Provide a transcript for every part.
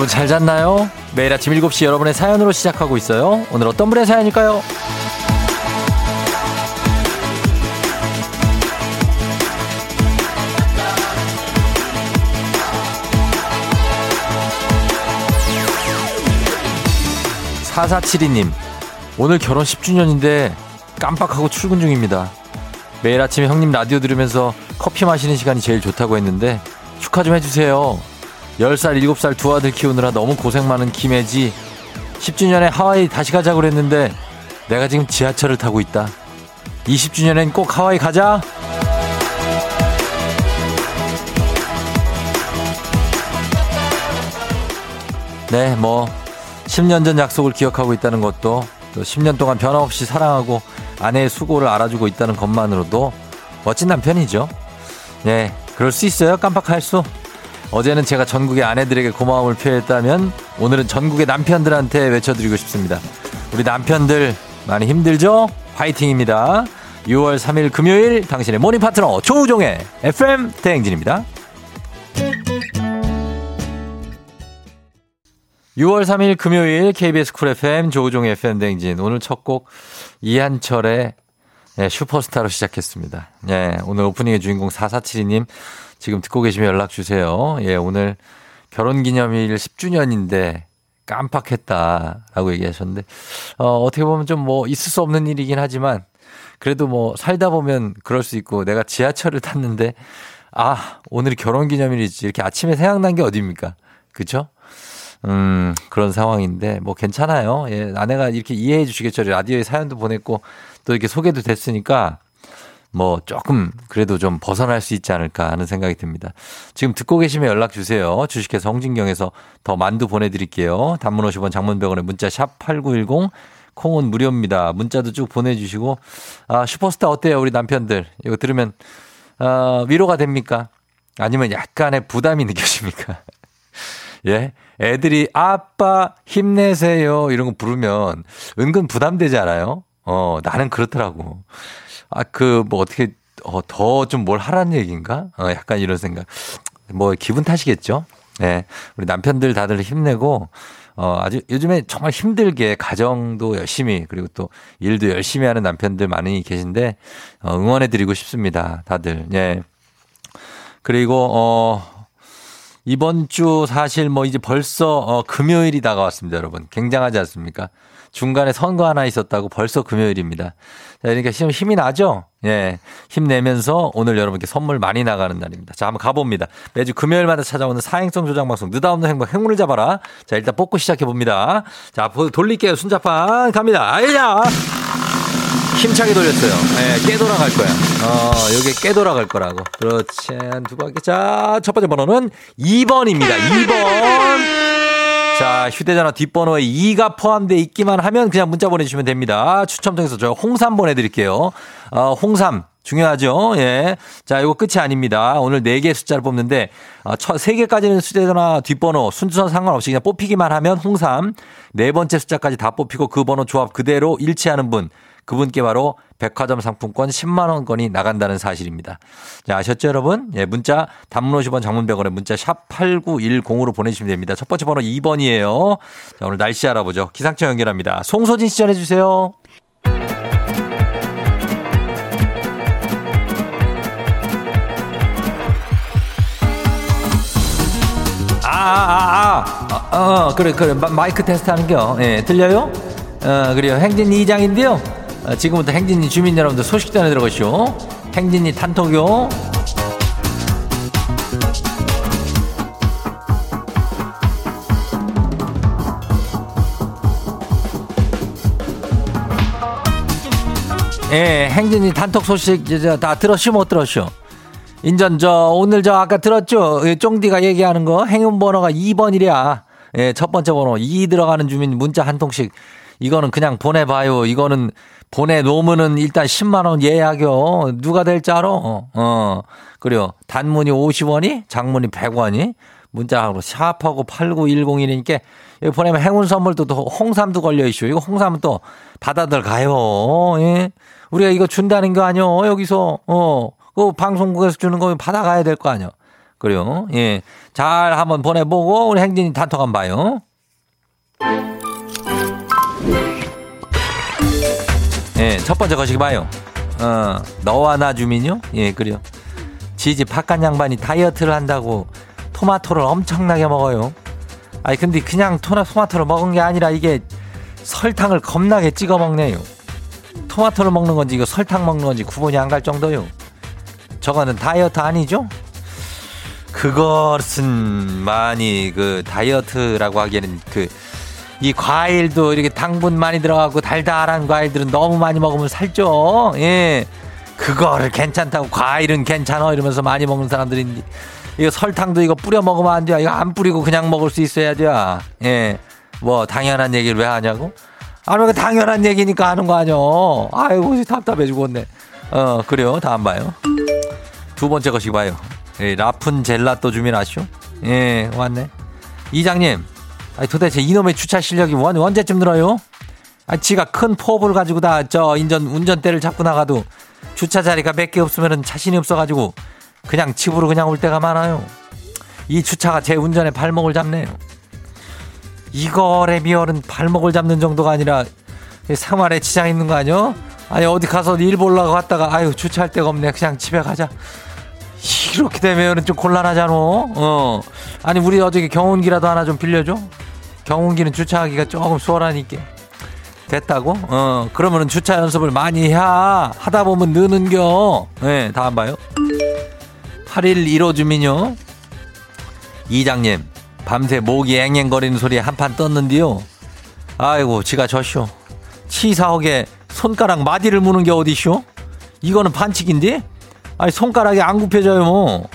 여러분 잘 잤나요? 매일 아침 7시 여러분의 사연으로 시작하고 있어요. 오늘 어떤 분의 사연일까요? 4472님, 오늘 결혼 10주년인데 깜빡하고 출근 중입니다. 매일 아침에 형님 라디오 들으면서 커피 마시는 시간이 제일 좋다고 했는데 축하 좀 해주세요. 10살, 7살 두 아들 키우느라 너무 고생 많은 김혜지. 10주년에 하와이 다시 가자고 그랬는데 내가 지금 지하철을 타고 있다. 20주년엔 꼭 하와이 가자! 네, 뭐, 10년 전 약속을 기억하고 있다는 것도 또 10년 동안 변함없이 사랑하고 아내의 수고를 알아주고 있다는 것만으로도 멋진 남편이죠. 네, 그럴 수 있어요. 깜빡할 수. 어제는 제가 전국의 아내들에게 고마움을 표했다면 오늘은 전국의 남편들한테 외쳐드리고 싶습니다. 우리 남편들 많이 힘들죠? 화이팅입니다. 6월 3일 금요일 당신의 모닝 파트너 조우종의 FM 대행진입니다. 6월 3일 금요일 KBS 쿨 FM 조우종의 FM 대행진 오늘 첫 곡 이한철의 네, 슈퍼스타로 시작했습니다. 예, 오늘 오프닝의 주인공 4472님 지금 듣고 계시면 연락 주세요. 예, 오늘 결혼 기념일 10주년인데 깜빡했다라고 얘기하셨는데 어, 어떻게 보면 좀 뭐 있을 수 없는 일이긴 하지만 그래도 뭐 살다 보면 그럴 수 있고 내가 지하철을 탔는데 아, 오늘이 결혼 기념일이지. 이렇게 아침에 생각난 게 어딥니까? 그쵸? 음, 그런 상황인데, 뭐 괜찮아요. 예, 아내가 이렇게 이해해 주시겠죠. 라디오에 사연도 보냈고, 또 이렇게 소개도 됐으니까, 뭐 조금 그래도 좀 벗어날 수 있지 않을까 하는 생각이 듭니다. 지금 듣고 계시면 연락 주세요. 주식회사 홍진경에서 더 만두 보내드릴게요. 단문 50원 장문병원에 문자 샵 8910 콩은 무료입니다. 문자도 쭉 보내주시고 아 슈퍼스타 어때요 우리 남편들 이거 들으면 어, 위로가 됩니까? 아니면 약간의 부담이 느껴집니까? 예. 애들이 아빠 힘내세요 이런 거 부르면 은근 부담되지 않아요? 어, 나는 그렇더라고. 아, 그, 뭐, 어떻게, 어, 더 좀 뭘 하라는 얘기인가? 어, 약간 이런 생각. 뭐, 기분 탓이겠죠? 네. 우리 남편들 다들 힘내고, 어, 아주 요즘에 정말 힘들게 가정도 열심히, 그리고 또 일도 열심히 하는 남편들 많이 계신데, 어, 응원해 드리고 싶습니다. 다들. 예. 그리고, 어, 이번 주 사실 뭐 이제 벌써 어, 금요일이 다가왔습니다, 여러분. 굉장하지 않습니까? 중간에 선거 하나 있었다고 벌써 금요일입니다. 자, 그러니까 지금 힘이 나죠? 예. 힘내면서 오늘 여러분께 선물 많이 나가는 날입니다. 자, 한번 가봅니다. 매주 금요일마다 찾아오는 사행성 조장방송 느닷없는 행복 행운을 잡아라. 자, 일단 뽑고 시작해봅니다. 자, 돌릴게요. 순자판 갑니다. 아이야! 힘차게 돌렸어요. 예, 깨 돌아갈 거야. 어, 여기 깨 돌아갈 거라고. 그렇지. 두 바퀴. 자, 첫 번째 번호는 2번입니다. 2번. 자, 휴대전화 뒷번호에 2가 포함되어 있기만 하면 그냥 문자 보내주시면 됩니다. 추첨 통해서 저 홍삼 보내드릴게요. 어, 홍삼. 중요하죠. 예. 자, 이거 끝이 아닙니다. 오늘 4개 숫자를 뽑는데, 어, 첫, 3개까지는 휴대전화 뒷번호, 순서 상관없이 그냥 뽑히기만 하면 홍삼. 네 번째 숫자까지 다 뽑히고 그 번호 조합 그대로 일치하는 분. 그분께 바로 백화점 상품권 10만 원권이 나간다는 사실입니다. 자, 아셨죠, 여러분? 예, 문자, 단문 50원 장문 100원에 문자 샵 8910으로 보내 주시면 됩니다. 첫 번째 번호 2번이에요. 자, 오늘 날씨 알아보죠. 기상청 연결합니다. 송소진 시 전해 주세요. 아, 아, 아, 아, 어, 그래, 그래. 마 이크 테스트 하는 겨. 예, 들려요? 어, 그래요. 행진 이장인데요. 어, 지금부터 행진이 주민 여러분들 소식 전해 들어가시오. 행진이 단톡요. 예, 행진이 단톡 소식 다 들었슈 못 들었슈? 인전 저 오늘 저 아까 들었죠? 쫑디가 얘기하는 거 행운 번호가 2번이랴. 예, 첫 번째 번호 2 들어가는 주민 문자 한 통씩 이거는 그냥 보내봐요. 이거는 보내놓으면은 일단 10만원 예약이요. 누가 될지 알아? 어. 그래요. 단문이 50원이, 장문이 100원이, 문자하고 샵하고 8910이니까 여기 보내면 행운 선물도 또 홍삼도 걸려있슈. 이거 홍삼은 또 받아들 가요. 예. 우리가 이거 준다는 거 아니요. 여기서, 어. 그 방송국에서 주는 거 받아가야 될 거 아니요. 그래요. 예. 잘 한번 보내보고 우리 행진이 단톡 한번 봐요. 예, 첫 번째 거시기 봐요. 어, 너와 나 주민요? 예, 그래요. 지지 바깥 양반이 다이어트를 한다고 토마토를 엄청나게 먹어요. 아니, 근데 그냥 토나, 토마토를 먹은 게 아니라 이게 설탕을 겁나게 찍어 먹네요. 토마토를 먹는 건지 이거 설탕 먹는 건지 구분이 안 갈 정도요. 저거는 다이어트 아니죠? 그것은 많이 그 다이어트라고 하기에는 그 이 과일도 이렇게 당분 많이 들어가고 달달한 과일들은 너무 많이 먹으면 살죠. 예. 그거를 괜찮다고 과일은 괜찮아 이러면서 많이 먹는 사람들인데 이거 설탕도 이거 뿌려 먹으면 안 돼. 이거 안 뿌리고 그냥 먹을 수 있어야 돼. 예. 뭐 당연한 얘기를 왜 하냐고? 아니 그 당연한 얘기니까 하는 거 아니요. 아이고 답답해 죽겠네. 어 그래요. 다음 봐요. 두 번째 것이 봐요. 예, 라푼 젤라또 주민 아시오? 예 왔네. 이장님, 아니 도대체 이놈의 주차 실력이 원, 언제쯤 늘어요? 아, 지가 큰 포업을 가지고 다 저 인전 운전대를 잡고 나가도 주차 자리가 몇 개 없으면은 자신이 없어가지고 그냥 집으로 그냥 올 때가 많아요. 이 주차가 제 운전에 발목을 잡네요. 이거래 미얼은 발목을 잡는 정도가 아니라 생활에 지장 있는 거 아니요? 아니 어디 가서 일 보려고 갔다가 아유 주차할 데가 없네 그냥 집에 가자. 이렇게 되면은 좀 곤란하잖아. 어. 아니 우리 어저께 경운기라도 하나 좀 빌려줘. 경운기는 주차하기가 조금 수월하니까. 됐다고? 어. 그러면은 주차 연습을 많이 해야 하다 보면 느는겨. 예, 네, 다음 봐요. 8일 1호 주민요. 이장님, 밤새 모기 앵앵거리는 소리에 한판 떴는데요. 아이고, 지가 졌쇼. 치사하게 손가락 마디를 무는 게 어디쇼? 이거는 반칙인데? 아니, 손가락이 안 굽혀져요, 뭐.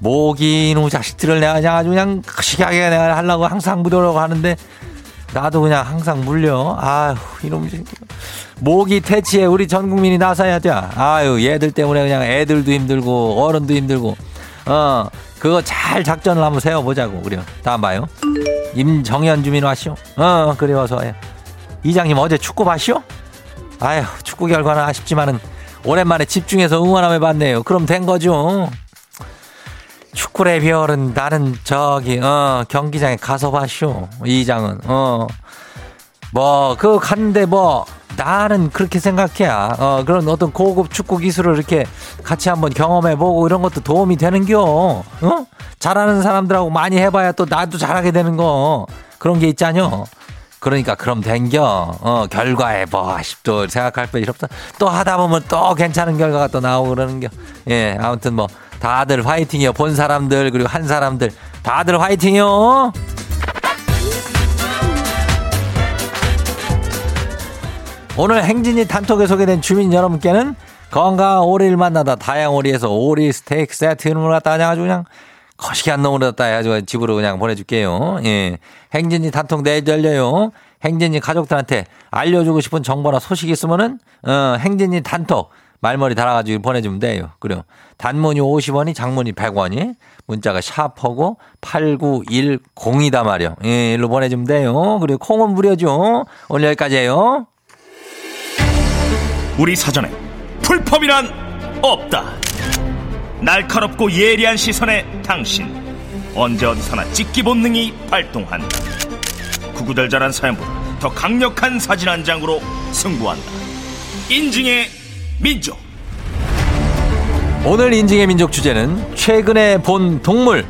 모기, 이놈 자식들을 내가 그냥 아주 그냥 크시하게 내가 하려고 항상 묻으려고 하는데, 나도 그냥 항상 물려. 아휴, 이놈. 모기 퇴치에 우리 전 국민이 나서야 돼. 아유, 얘들 때문에 그냥 애들도 힘들고, 어른도 힘들고, 어, 그거 잘 작전을 한번 세워보자고, 그래요. 다음 봐요. 임정현 주민 왔쇼? 어, 그래, 어서 와요. 이장님 어제 축구 봤쇼? 아휴, 축구 결과는 아쉽지만은, 오랜만에 집중해서 응원 한번 해봤네요. 그럼 된 거죠. 축구의 별은 나는 저기 어 경기장에 가서 봤쇼 이장은. 어. 뭐그 갔는데 뭐 나는 그렇게 생각해야 어 그런 어떤 고급 축구 기술을 이렇게 같이 한번 경험해 보고 이런 것도 도움이 되는겨. 어? 잘하는 사람들하고 많이 해 봐야 또 나도 잘하게 되는 거. 그런 게 있잖여 그러니까 그럼 댕겨 어 결과에 뭐 아쉽도 생각할 필요 없다 또 하다 보면 또 괜찮은 결과가 또 나오고 그러는겨 예 아무튼 뭐 다들 화이팅이요. 본 사람들 그리고 한 사람들 다들 화이팅이요. 오늘 행진이 단톡에 소개된 주민 여러분께는 건강한 오리를 만나다 다양 오리에서 오리 스테이크 세트를 갖다 그냥 아주 그냥 거시기 한 놈으로 갖다 해가지고 집으로 그냥 보내줄게요. 예. 행진이 단톡 내일 열려요. 행진이 가족들한테 알려주고 싶은 정보나 소식 있으면은, 어, 행진이 단톡 말머리 달아가지고 보내주면 돼요. 그래요. 단문이 50원이 장문이 100원이 문자가 샤퍼고 8910이다 말이요. 예, 일로 보내주면 돼요. 그리고 콩은 무료죠. 오늘 여기까지예요. 우리 사전에 풀펌이란 없다. 날카롭고 예리한 시선에 당신 언제 어디서나 찍기 본능이 발동한다. 구구절절한 사연보다 더 강력한 사진 한 장으로 승부한다. 인증의 민족. 오늘 인증의 민족 주제는 최근에 본 동물.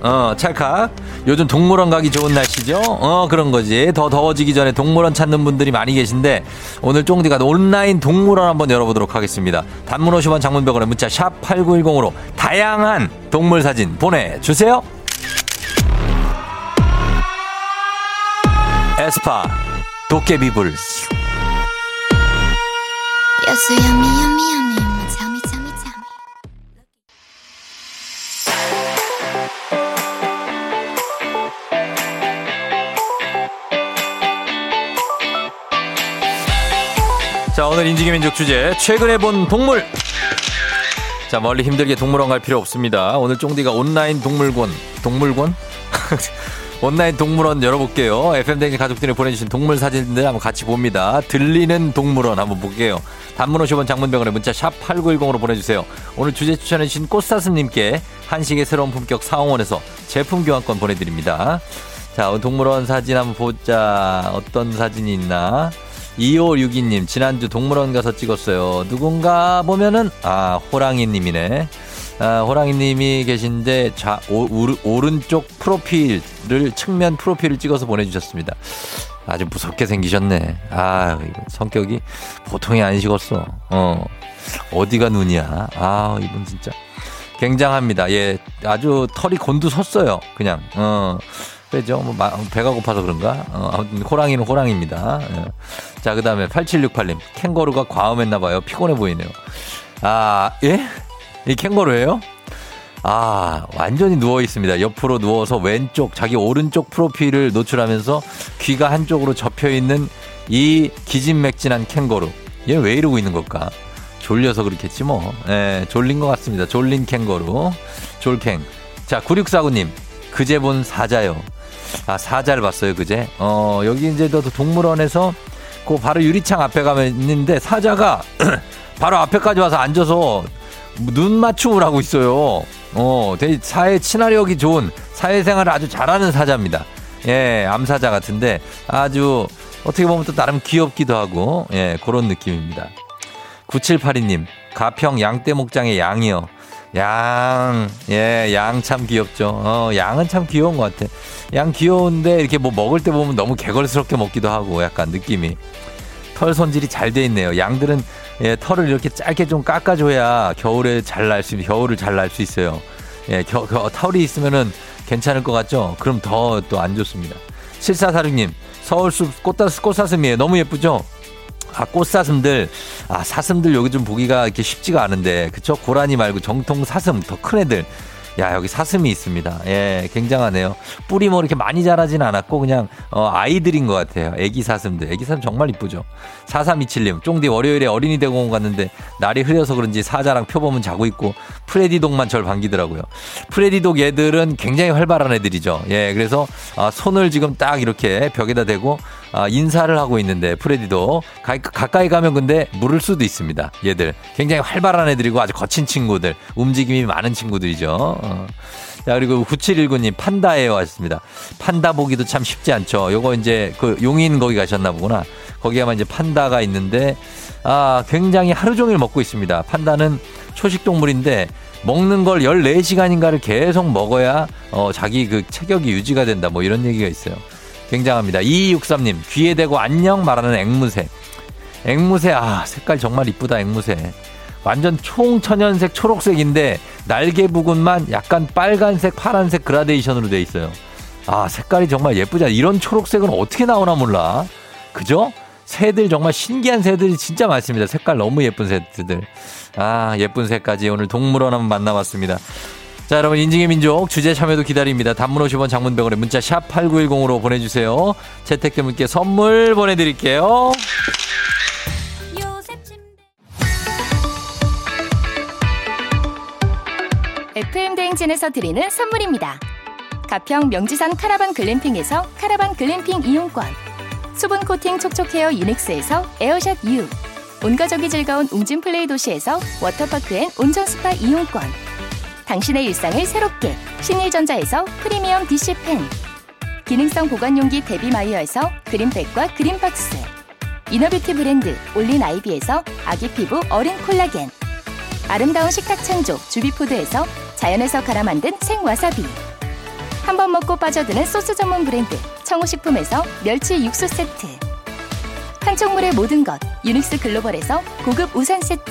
어, 찰칵. 요즘 동물원 가기 좋은 날씨죠? 어, 그런 거지. 더 더워지기 전에 동물원 찾는 분들이 많이 계신데, 오늘 쫑디가 온라인 동물원 한번 열어보도록 하겠습니다. 단문 50원 장문병원에 문자 샵 8910으로 다양한 동물 사진 보내주세요. 에스파, 도깨비불. Yummy, yummy, 자, 오늘 인증의 민족 주제, 최근에 본 동물. 자, 멀리 힘들게 동물원 갈 필요 없습니다. 오늘 쫑디가 온라인 동물원, 동물원? 온라인 동물원 열어볼게요. FM댕진 가족들이 보내주신 동물 사진들 한번 같이 봅니다. 들리는 동물원 한번 볼게요. 단문 50원 장문병원에 문자 샵 8910으로 보내주세요. 오늘 주제 추천해주신 꽃사슴님께 한식의 새로운 품격 사홍원에서 제품 교환권 보내드립니다. 자, 동물원 사진 한번 보자. 어떤 사진이 있나? 2562님, 지난주 동물원 가서 찍었어요. 누군가 보면은, 아, 호랑이님이네. 아, 호랑이님이 계신데, 좌, 오, 오른쪽 프로필을, 측면 프로필을 찍어서 보내주셨습니다. 아주 무섭게 생기셨네. 아, 성격이 보통이 아니시겠어. 어, 어디가 눈이야. 아, 이분 진짜. 굉장합니다. 예, 아주 털이 곤두섰어요. 그냥, 어. 그죠? 뭐, 배가 고파서 그런가? 어, 아무튼, 호랑이는 호랑이입니다. 예. 자, 그 다음에 8768님. 캥거루가 과음했나 봐요. 피곤해 보이네요. 아, 예? 이 캥거루예요? 아, 완전히 누워 있습니다. 옆으로 누워서 왼쪽, 자기 오른쪽 프로필을 노출하면서 귀가 한쪽으로 접혀 있는 이 기진맥진한 캥거루. 얘 왜 이러고 있는 걸까? 졸려서 그렇겠지 뭐. 예, 졸린 것 같습니다. 졸린 캥거루. 졸캥. 자, 9649님. 그제 본 사자요. 아, 사자를 봤어요, 그제? 어, 여기 이제 또 동물원에서 그 바로 유리창 앞에 가면 있는데 사자가 바로 앞에까지 와서 앉아서 눈 맞춤을 하고 있어요. 어, 되게 사회 친화력이 좋은 사회생활을 아주 잘하는 사자입니다. 예, 암사자 같은데 아주 어떻게 보면 또 나름 귀엽기도 하고, 예, 그런 느낌입니다. 9782님, 가평 양떼목장의 양이요. 양, 예, 양 참 귀엽죠. 어, 양은 참 귀여운 것 같아. 양 귀여운데 이렇게 뭐 먹을 때 보면 너무 개걸스럽게 먹기도 하고 약간 느낌이. 털 손질이 잘 돼 있네요. 양들은 예, 털을 이렇게 짧게 좀 깎아줘야 겨울에 잘 날 수, 겨울을 잘 날 수 있어요. 예, 겨, 겨, 털이 있으면은 괜찮을 것 같죠? 그럼 더 또 안 좋습니다. 7446님, 서울숲 꽃사슴, 꽃사슴이에요. 너무 예쁘죠? 아, 꽃사슴들, 아, 사슴들 여기 좀 보기가 이렇게 쉽지가 않은데, 그쵸? 고라니 말고 정통 사슴, 더 큰 애들. 야, 여기 사슴이 있습니다. 예, 굉장하네요. 뿌리 뭐 이렇게 많이 자라진 않았고, 그냥, 어, 아이들인 것 같아요. 애기 사슴들. 애기 사슴 정말 이쁘죠. 4327님, 쫑디 월요일에 어린이 대공원 갔는데, 날이 흐려서 그런지 사자랑 표범은 자고 있고, 프레디독만 절 반기더라고요. 프레디독 얘들은 굉장히 활발한 애들이죠. 예, 그래서, 아, 손을 지금 딱 이렇게 벽에다 대고, 아, 인사를 하고 있는데 프레디도 가, 가까이 가면 근데 물을 수도 있습니다. 얘들 굉장히 활발한 애들이고 아주 거친 친구들, 움직임이 많은 친구들이죠. 어. 자, 그리고 9719님 판다예요 하셨습니다. 판다 보기도 참 쉽지 않죠. 요거 이제 그 용인 거기 가셨나 보구나. 거기 가면 이제 판다가 있는데 아, 굉장히 하루 종일 먹고 있습니다. 판다는 초식 동물인데 먹는 걸 14시간인가를 계속 먹어야 어, 자기 그 체격이 유지가 된다. 뭐 이런 얘기가 있어요. 굉장합니다. 2263님, 귀에 대고 안녕 말하는 앵무새. 앵무새, 아, 색깔 정말 이쁘다, 앵무새. 완전 총천연색 초록색인데, 날개 부분만 약간 빨간색, 파란색 그라데이션으로 돼 있어요. 아, 색깔이 정말 예쁘지 이런 초록색은 어떻게 나오나 몰라. 그죠? 새들 정말 신기한 새들이 진짜 많습니다. 색깔 너무 예쁜 새들. 아, 예쁜 새까지 오늘 동물원 한번 만나봤습니다. 자, 여러분 인증의 민족 주제 참여도 기다립니다. 단문 50원 장문 100원에 문자 샵 8910으로 보내주세요. 채택된 분께 선물 보내드릴게요. FM 대행진에서 드리는 선물입니다. 가평 명지산 카라반 글램핑에서 카라반 글램핑 이용권 수분 코팅 촉촉 헤어 유닉스에서 에어샷 U 온가족이 즐거운 웅진 플레이 도시에서 워터파크 and 온천 스파 이용권 당신의 일상을 새롭게 신일전자에서 프리미엄 DC팬. 기능성 보관용기 데비마이어에서 그린백과 그린박스. 이너뷰티 브랜드 올린 아이비에서 아기 피부 어린 콜라겐. 아름다운 식탁 창조 주비푸드에서 자연에서 갈아 만든 생와사비. 한 번 먹고 빠져드는 소스 전문 브랜드 청우식품에서 멸치 육수 세트. 한총물의 모든 것 유닉스 글로벌에서 고급 우산 세트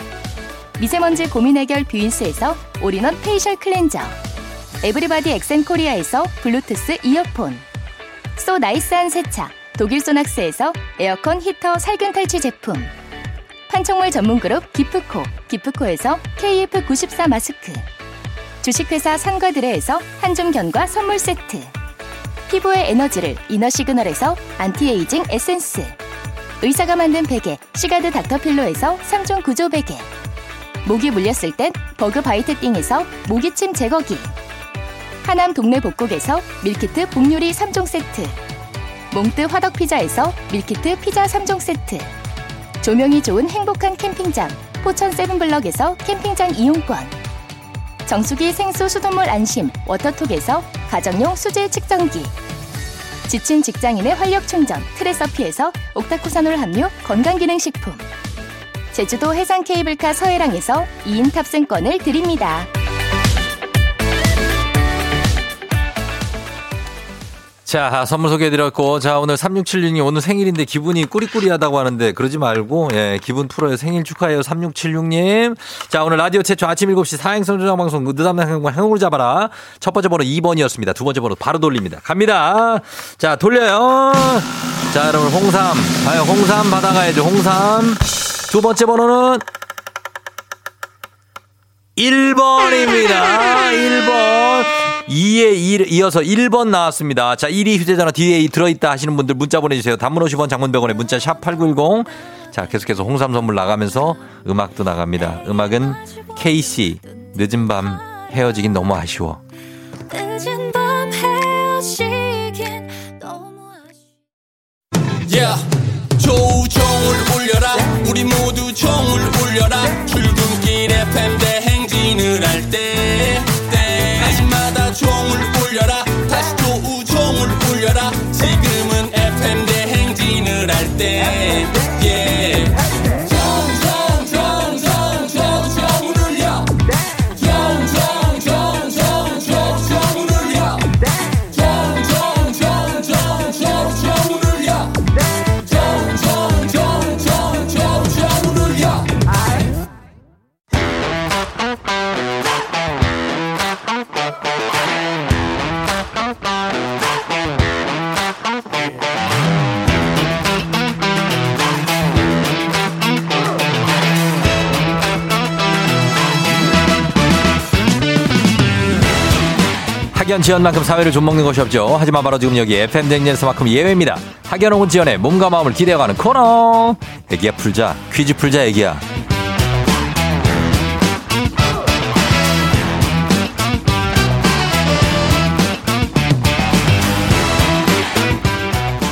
미세먼지 고민 해결 뷰인스에서 all-in-one facial cleanser 에브리바디 엑센코리아에서 블루투스 이어폰 so nice한 세차 독일 소낙스에서 에어컨 히터 살균 탈취 제품 판촉물 전문 그룹 기프코, 기프코에서 KF94 마스크. 주식회사 산과들에에서 한줌 견과 선물 세트. 피부의 에너지를 이너 시그널에서 안티에이징 에센스. 의사가 만든 베개 시가드 닥터필로에서 3종 구조 베개. 모기 물렸을 땐 버그 바이트 띵에서 모기침 제거기. 하남 동네 복국에서 밀키트 복요리 3종 세트. 몽뜨 화덕 피자에서 밀키트 피자 3종 세트. 조명이 좋은 행복한 캠핑장 포천 세븐블럭에서 캠핑장 이용권. 정수기 생수 수돗물 안심 워터톡에서 가정용 수질 측정기. 지친 직장인의 활력 충전 트레서피에서 옥타코사놀 함유 건강기능식품. 제주도 해상 케이블카 서해랑에서 2인 탑승권을 드립니다. 자, 선물 소개해드렸고, 자, 오늘 3676님 오늘 생일인데 기분이 꾸리꾸리하다고 하는데, 그러지 말고, 예, 기분 풀어요. 생일 축하해요. 3676님. 자, 오늘 라디오 최초 아침 7시 사행성 조장방송, 느담당 행동 행운을 잡아라. 첫 번째 번호 2번이었습니다. 두 번째 번호 바로 돌립니다. 갑니다. 자, 돌려요. 자, 여러분, 홍삼. 과연 홍삼 받아가야죠. 홍삼. 두 번째 번호는 1번입니다. 1번. 2에 1, 이어서 1번 나왔습니다. 자, 1위 휴대전화 뒤에 들어있다 하시는 분들 문자 보내주세요. 단문 50원 장문 100원에 문자 샵 8910. 자, 계속해서 홍삼 선물 나가면서 음악도 나갑니다. 음악은 KC. 늦은 밤 헤어지긴 너무 아쉬워. 늦은 밤 헤어지긴 너무 아쉬워 Yeah. 울려라 우리 모두 종을 울려라. 출 지연만큼 사회를 좀 먹는 것이 없죠. 하지만 바로 지금 여기 FM 댕진에서만큼 예외입니다. 혹은 지연의 몸과 마음을 기대어가는 코너. 애기야 풀자. 퀴즈 풀자 애기야.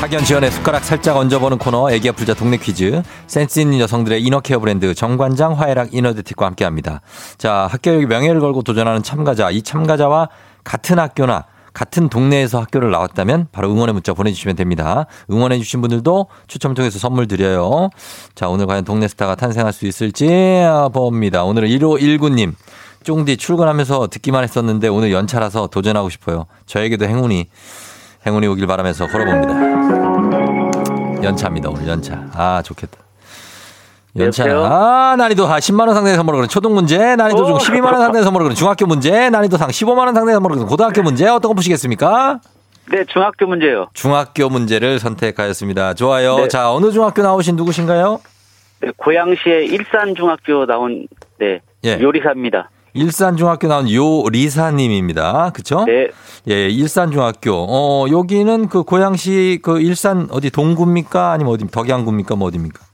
학연 지연의 숟가락 살짝 얹어보는 코너 애기야 풀자 동네 퀴즈 센스 있는 여성들의 이너케어 브랜드 정관장 화해락 이너드틱과 함께합니다. 자 학교의 명예를 걸고 도전하는 참가자 이 참가자와 같은 학교나 같은 동네에서 학교를 나왔다면 바로 응원의 문자 보내주시면 됩니다. 응원해주신 분들도 추첨 통해서 선물 드려요. 자 오늘 과연 동네 스타가 탄생할 수 있을지 봅니다. 오늘은 1519님 쫑디 출근하면서 듣기만 했었는데 오늘 연차라서 도전하고 싶어요. 저에게도 행운이 행운이 오길 바라면서 걸어봅니다. 연차입니다, 오늘 연차. 아, 좋겠다. 연차. 아, 난이도 하 10만원 상당의 선물을 그런 초등 문제, 난이도 중 12만원 상당의 선물을 그런 중학교 문제, 난이도 상 15만원 상당의 선물을 그런 고등학교 문제, 어떤 거 보시겠습니까? 네, 중학교 문제요. 중학교 문제를 선택하였습니다. 좋아요. 네. 자, 어느 중학교 나오신 누구신가요? 네, 고양시의 일산중학교 나온 네 예. 요리사입니다. 일산중학교 나온 요리사님입니다. 그쵸? 네, 예, 일산중학교. 어, 여기는 그 고양시 그 일산 어디 동구입니까? 아니면 어디 덕양구입니까? 뭐 어디입니까?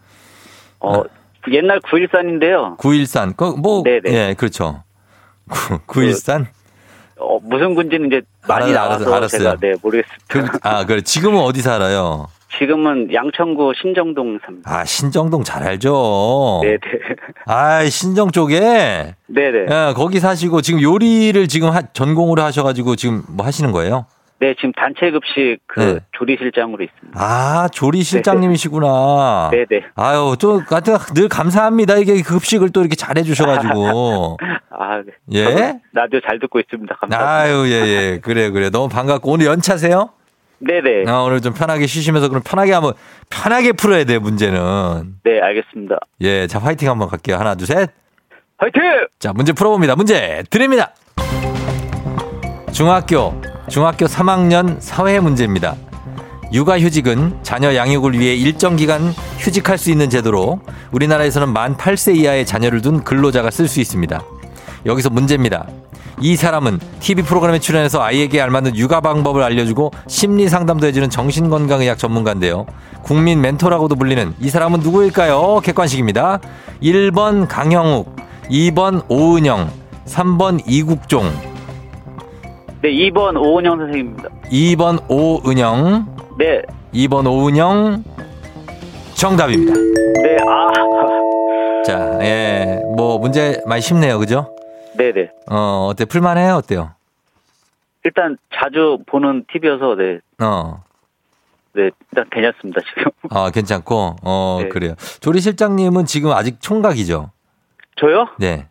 어그 옛날 구일산인데요. 구일산. 그, 뭐, 네네. 예, 그렇죠. 구, 구일산? 어, 무슨 군지는 이제 많이 알아, 나와서 알았어요. 제가 네 모르겠습니다. 그, 아, 그래. 지금은 어디 살아요? 지금은 양천구 신정동 삽니다. 아, 신정동 잘 알죠? 네, 네, 아, 신정 쪽에? 네, 네. 예, 거기 사시고 지금 요리를 지금 하- 전공으로 하셔가지고 지금 뭐 하시는 거예요? 네, 지금 단체 급식 그 네. 조리실장으로 있습니다. 아, 조리 실장님이시구나. 네, 네. 아유, 또, 하여튼 늘 감사합니다. 이게 급식을 또 이렇게 잘해 주셔 가지고. 아, 네. 예? 라디오 잘 듣고 있습니다. 감사합니다. 아유, 예, 예. 그래, 그래. 너무 반갑고. 오늘 연차세요? 네, 네. 아, 오늘 좀 편하게 쉬시면서 그럼 편하게 한번, 편하게 풀어야 돼, 문제는. 네, 알겠습니다. 예, 자, 화이팅 한번 갈게요. 하나, 둘, 셋. 화이팅! 자, 문제 풀어 봅니다. 문제 드립니다. 중학교, 중학교 3학년 사회 문제입니다. 육아휴직은 자녀 양육을 위해 일정 기간 휴직할 수 있는 제도로 우리나라에서는 만 8세 이하의 자녀를 둔 근로자가 쓸 수 있습니다. 여기서 문제입니다. 이 사람은 TV 프로그램에 출연해서 아이에게 알맞는 육아 방법을 알려주고 심리 상담도 해주는 정신건강의학 전문가인데요. 국민 멘토라고도 불리는 이 사람은 누구일까요? 객관식입니다. 1번 강형욱, 2번 오은영, 3번 이국종, 네, 2번 오은영 선생님입니다. 2번 오은영, 네, 2번 오은영 정답입니다. 네, 아, 자, 예, 뭐 문제 많이 쉽네요, 그죠? 네네. 어, 어때 풀만해요, 어때요? 일단 자주 보는 TV여서 네, 어, 네, 일단 괜찮습니다 지금. 아 괜찮고, 어 네. 그래요. 조리 실장님은 지금 아직 총각이죠? 저요? 네.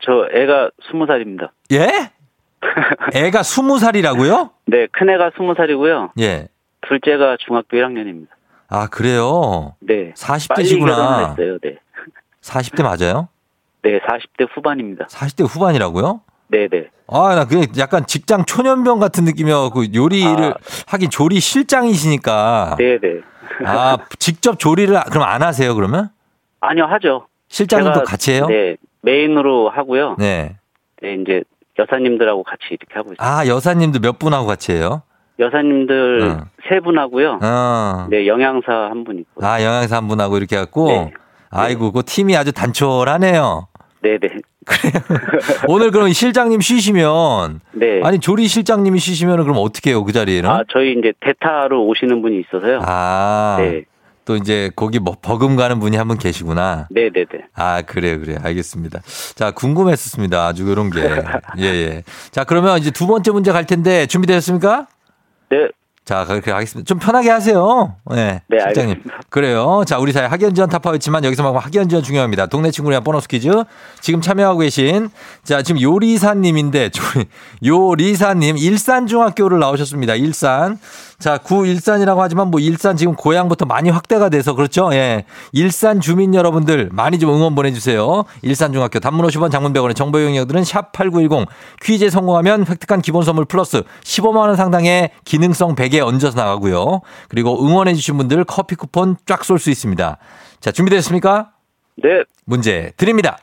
저 애가 스무 살입니다. 예? 애가 스무 살이라고요? 네, 큰 애가 스무 살이고요. 예. 둘째가 중학교 1학년입니다. 아 그래요. 네. 빨리 40대시구나. 결혼했어요. 네. 40대 맞아요? 네, 40대 후반입니다. 40대 후반이라고요? 네, 네. 아, 나 그게 약간 직장 초년병 같은 느낌이어갖고 요리를 아. 하긴 조리 실장이시니까. 네, 네. 아, 직접 조리를 그럼 안 하세요, 그러면? 아니요, 하죠. 실장님도 같이 해요? 네, 메인으로 하고요. 네. 네, 이제 여사님들하고 같이 이렇게 하고 있어요. 아, 여사님도 몇 분하고 같이 해요? 여사님들 응. 세 분하고요. 어. 네, 영양사 한 분 있고. 아, 영양사 한 분하고 이렇게 갖고. 네. 아이고, 그 팀이 아주 단촐하네요. 네, 네. 오늘 그럼 실장님 쉬시면. 네. 아니, 조리 실장님이 쉬시면 그럼 어떻게 해요, 그 자리에는? 아, 저희 이제 대타로 오시는 분이 있어서요. 아, 네. 또 이제 거기 뭐 버금가는 분이 한 분 계시구나. 네, 네, 네. 아, 그래요, 그래요. 알겠습니다. 자, 궁금했었습니다. 아주 그런 게. 예, 예. 자, 그러면 이제 두 번째 문제 갈 텐데 준비되셨습니까? 네, 자, 그렇게 하겠습니다. 좀 편하게 하세요. 네. 네, 실장님. 알겠습니다. 그래요. 자, 우리 사회 학연 지원 타파였지만 여기서만 학연 지원 중요합니다. 동네 친구랑 보너스 퀴즈. 지금 참여하고 계신 자, 지금 요리사님인데 조- 요리사님 일산 중학교를 나오셨습니다. 일산. 자, 구 일산이라고 하지만 뭐 일산 지금 고향부터 많이 확대가 돼서 그렇죠? 예. 일산 주민 여러분들 많이 좀 응원 보내주세요. 일산중학교 단문 50원 장문 100원의 정보 이용료들은 샵8910 퀴즈에 성공하면 획득한 기본 선물 플러스 15만원 상당의 기능성 베개 얹어서 나가고요. 그리고 응원해주신 분들 커피 쿠폰 쫙 쏠 수 있습니다. 자, 준비됐습니까? 네. 문제 드립니다.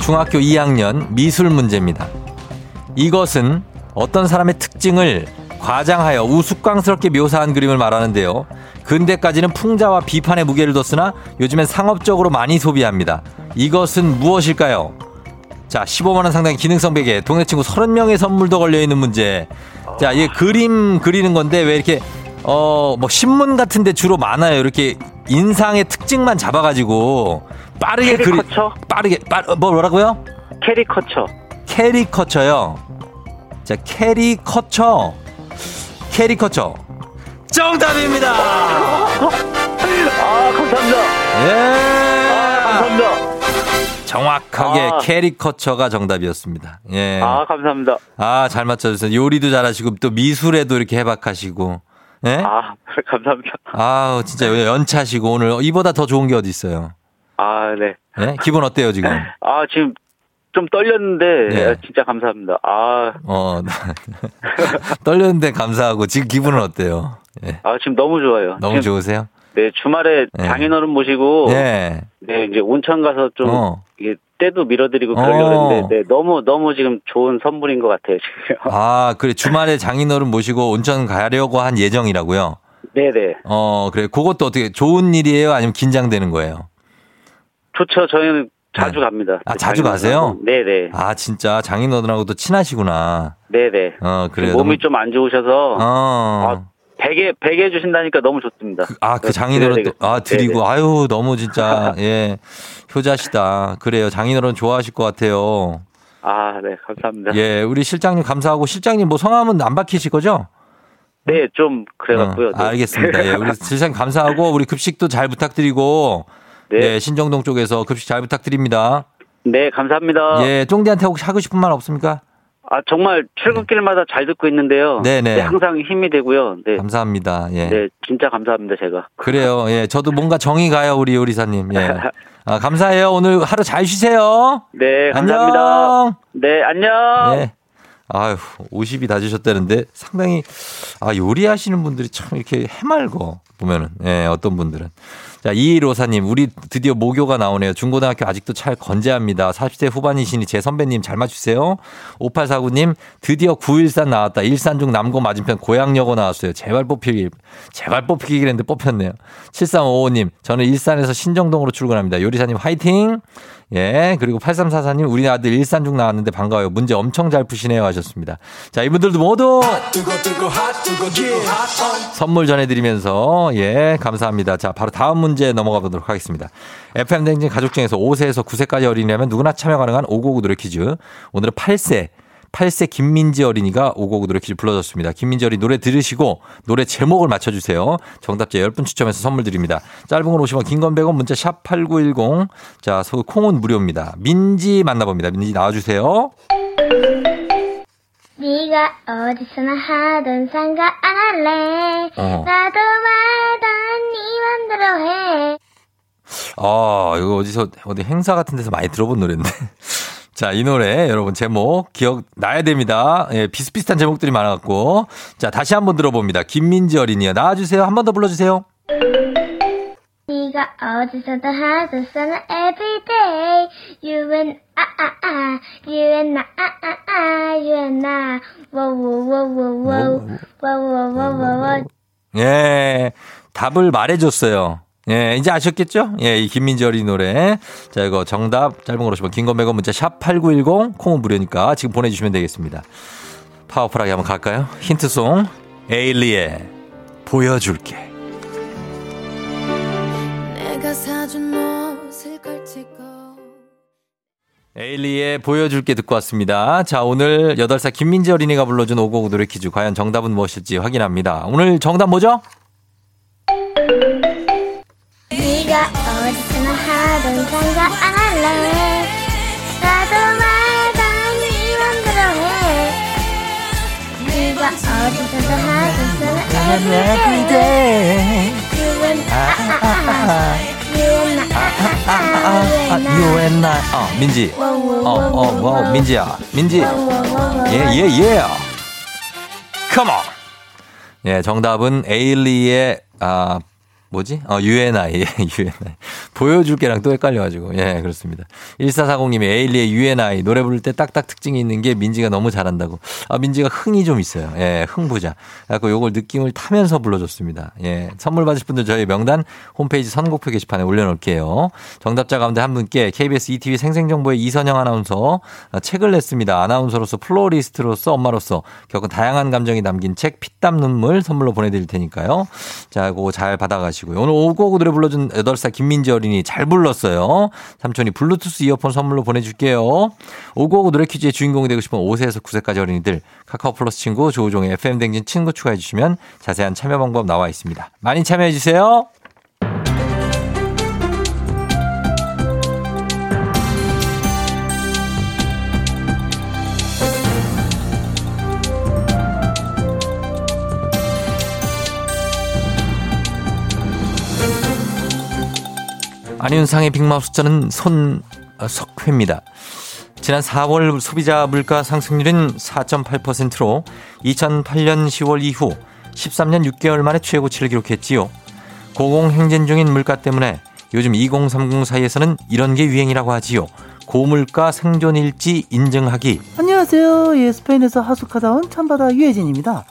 중학교 2학년 미술 문제입니다. 이것은 어떤 사람의 특징을 과장하여 우스꽝스럽게 묘사한 그림을 말하는데요. 근대까지는 풍자와 비판의 무게를 뒀으나 요즘엔 상업적으로 많이 소비합니다. 이것은 무엇일까요? 자, 15만원 상당의 기능성 베개, 동네 친구 30명의 선물도 걸려있는 문제. 자, 이게 그림 그리는 건데 왜 이렇게, 어, 뭐 신문 같은데 주로 많아요. 이렇게 인상의 특징만 잡아가지고 빠르게 그리? 빠르게, 빠, 뭐, 뭐라고요? 캐리커처. 캐리커처요. 자, 캐리커처. 캐리커처. 정답입니다! 아, 감사합니다. 아, 예! 감사합니다. 정확하게 아. 캐리커처가 정답이었습니다. 예. 아, 감사합니다. 아, 잘 맞춰주세요. 요리도 잘하시고 또 미술에도 이렇게 해박하시고. 예? 아, 감사합니다. 아, 진짜 연차시고 오늘 이보다 더 좋은 게 어디 있어요? 아, 네. 예? 기분 어때요, 지금? 아, 지금 좀 떨렸는데, 네. 아, 진짜 감사합니다. 아, 어, 떨렸는데 감사하고 지금 기분은 어때요? 예. 아, 지금 너무 좋아요. 너무 지금, 좋으세요? 네, 주말에 네. 장인어른 모시고, 예. 네, 이제 온천 가서 좀, 어. 이게 때도 밀어드리고 어. 그러려고 했는데, 네, 너무, 너무 지금 좋은 선물인 것 같아요, 지금. 아, 그래. 주말에 장인어른 모시고 온천 가려고 한 예정이라고요? 네 네. 어, 그래. 그것도 어떻게 좋은 일이에요? 아니면 긴장되는 거예요? 좋죠. 저희는 자주 네. 갑니다. 아, 그 자주 가세요? 네네. 아, 진짜 장인어른하고도 친하시구나. 네네. 어, 그래요. 몸이 좀 안 좋으셔서, 어. 아, 베개, 베개 주신다니까 너무 좋습니다. 아, 그 그래서 장인어른 아, 드리고, 네네. 아유, 너무 진짜, 예, 효자시다. 그래요. 장인어른 좋아하실 것 같아요. 아, 네, 감사합니다. 예, 우리 실장님 감사하고, 실장님 뭐 성함은 안 박히실 거죠? 네, 좀 그래갖고요. 어, 네. 알겠습니다. 예, 우리 실장님 감사하고, 우리 급식도 잘 부탁드리고, 네. 예, 신정동 쪽에서 급식 잘 부탁드립니다. 네, 감사합니다. 예, 쫑디한테 혹시 하고 싶은 말 없습니까? 아, 정말 출근길마다 잘 듣고 있는데요. 네네. 항상 힘이 되고요. 네. 감사합니다. 예. 네, 진짜 감사합니다, 제가. 그래요. 예, 저도 뭔가 정이 가요, 우리 요리사님. 예. 아, 감사해요. 오늘 하루 잘 쉬세요. 네, 감사합니다. 안녕. 네, 안녕. 예. 아유, 50이 다 주셨다는데 상당히, 아, 요리하시는 분들이 참 이렇게 해맑어. 보면은, 예, 어떤 분들은. 자, 2154님, 우리 드디어 모교가 나오네요. 중고등학교 아직도 잘 건재합니다. 40대 후반이시니 제 선배님 잘 맞추세요. 5849님, 드디어 913 나왔다. 일산중 남고 맞은편 고양여고 나왔어요. 제발 뽑히길, 제발 뽑히길 했는데 뽑혔네요. 7355님, 저는 일산에서 신정동으로 출근합니다. 요리사님 화이팅! 예, 그리고 8344님, 우리 아들 일산중 나왔는데 반가워요. 문제 엄청 잘 푸시네요 하셨습니다. 자, 이분들도 모두 선물 전해드리면서, 예, 감사합니다. 자, 바로 다음 문제 넘어가 보도록 하겠습니다. FM댕진 가족 중에서 5세에서 9세까지 어린이라면 누구나 참여 가능한 559 노래 퀴즈. 오늘은 8세. 8세 김민지 어린이가 오고고 노래 퀴즈 불러줬습니다. 김민지 어린이 노래 들으시고 노래 제목을 맞춰주세요. 정답자 10분 추첨해서 선물 드립니다. 짧은 건 50원, 긴건 100원, 문자 샵 8910. 자, 소 콩은 무료입니다. 민지 만나봅니다. 민지 나와주세요. 네가 어디서나 하던 상가 알래 어. 나도 말던 네 맘대로 해 아, 이거 어디서, 어디 행사 같은 데서 많이 들어본 노래인데. 자, 이 노래 여러분 제목 기억 나야 됩니다. 예, 비슷비슷한 제목들이 많아갖고. 자, 다시 한번 들어봅니다. 김민지 어린이요. 나와주세요. 한 번 더 불러주세요. 네가 어디서나 상가 everyday you and 아아아 you and 나 아아아 you and 나 워워워워워 워워워워워 예, 답을 말해줬어요. 예, 이제 아셨겠죠? 예, 이 김민지 어린이 노래. 자, 이거 정답 짧은 거로 시면 긴건 100원 문자 샵 8910 콩은 무료니까 지금 보내주시면 되겠습니다. 파워풀하게 한번 갈까요? 힌트송 에일리의 보여줄게. 에일리의 보여줄게 듣고 왔습니다. 자, 오늘 8살 김민지 어린이가 불러준 오고구 노래 퀴즈. 과연 정답은 무엇일지 확인합니다. 오늘 정답 뭐죠? 네가 어디서나 하던 상가 알래 나도 말던 네 맘대로 해 네가 어디서나 하던 상가 everyday you and you I. 어, 민지. 어, 어, 뭐, 민지야. 민지. 예, 예, 예. Come on. 예, 정답은 에일리의, 아, 뭐지? 어, UNI. UNI. 보여줄게랑 또 헷갈려가지고. 예, 그렇습니다. 1440님이 에일리의 UNI. 노래 부를 때 딱딱 특징이 있는 게 민지가 너무 잘한다고. 아, 민지가 흥이 좀 있어요. 예, 흥부자. 그래서 요걸 느낌을 타면서 불러줬습니다. 예, 선물 받으실 분들 저희 명단 홈페이지 선곡표 게시판에 올려놓을게요. 정답자 가운데 한 분께 KBS ETV 생생정보의 이선영 아나운서 아, 책을 냈습니다. 아나운서로서 플로리스트로서 엄마로서 겪은 다양한 감정이 담긴 책 피땀 눈물 선물로 보내드릴 테니까요. 자, 그거 잘 받아가시고 요. 오늘 오고오고 노래 불러준 8살 김민지 어린이 잘 불렀어요. 삼촌이 블루투스 이어폰 선물로 보내줄게요. 오고오고 노래 퀴즈의 주인공이 되고 싶은 5세에서 9세까지 어린이들 카카오 플러스 친구 조우종의 FM 댕진 친구 추가해 주시면 자세한 참여 방법 나와 있습니다. 많이 참여해 주세요. 안윤상의 빅마우스 저는 손석회입니다. 지난 4월 소비자 물가 상승률은 4.8%로 2008년 10월 이후 13년 6개월 만에 최고치를 기록했지요. 고공행진 중인 물가 때문에 요즘 2030 사이에서는 이런 게 유행이라고 하지요. 고물가 생존일지 인증하기. 안녕하세요. 예, 스페인에서 하숙하다 온 참바다 유혜진입니다.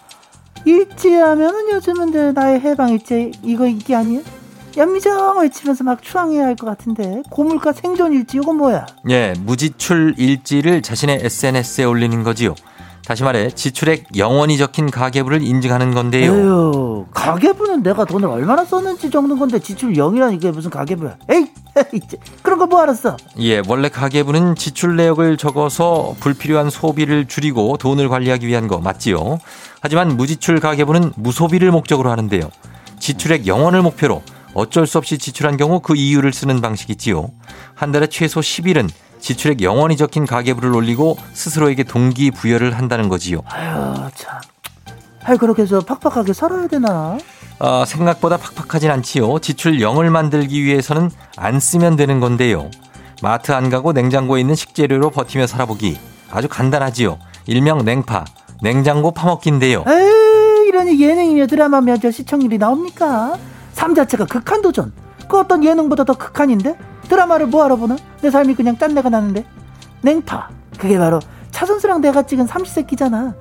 일지하면은 요즘은 내 나의 해방일지 이거 이게 아니에요? 연미정 외치면서 막 추앙해야 할 것 같은데 고물가 생존일지 이건 뭐야? 예, 무지출 일지를 자신의 SNS에 올리는 거지요. 다시 말해 지출액 영원히 적힌 가계부를 인증하는 건데요. 에휴, 가계부는 내가 돈을 얼마나 썼는지 적는 건데 지출 0이란 이게 무슨 가계부야? 에이, 이제 그런 거 뭐 알았어? 예, 원래 가계부는 지출 내역을 적어서 불필요한 소비를 줄이고 돈을 관리하기 위한 거 맞지요. 하지만 무지출 가계부는 무소비를 목적으로 하는데요. 지출액 영원을 목표로 어쩔 수 없이 지출한 경우 그 이유를 쓰는 방식이지요. 한 달에 최소 10일은 지출액 영원히 적힌 가계부를 올리고 스스로에게 동기부여를 한다는 거지요. 아유, 참. 아이 그렇게 해서 팍팍하게 살아야 되나? 어, 생각보다 팍팍하진 않지요. 지출 0을 만들기 위해서는 안 쓰면 되는 건데요. 마트 안 가고 냉장고에 있는 식재료로 버티며 살아보기. 아주 간단하지요. 일명 냉파, 냉장고 파먹기인데요. 에이, 이러니 예능이며 드라마며 저 시청률이 나옵니까? 삶 자체가 극한 도전. 그 어떤 예능보다 더 극한인데? 드라마를 뭐하러 보나? 내 삶이 그냥 짠내가 나는데? 냉파. 그게 바로 차선수랑 내가 찍은 삼시세끼잖아.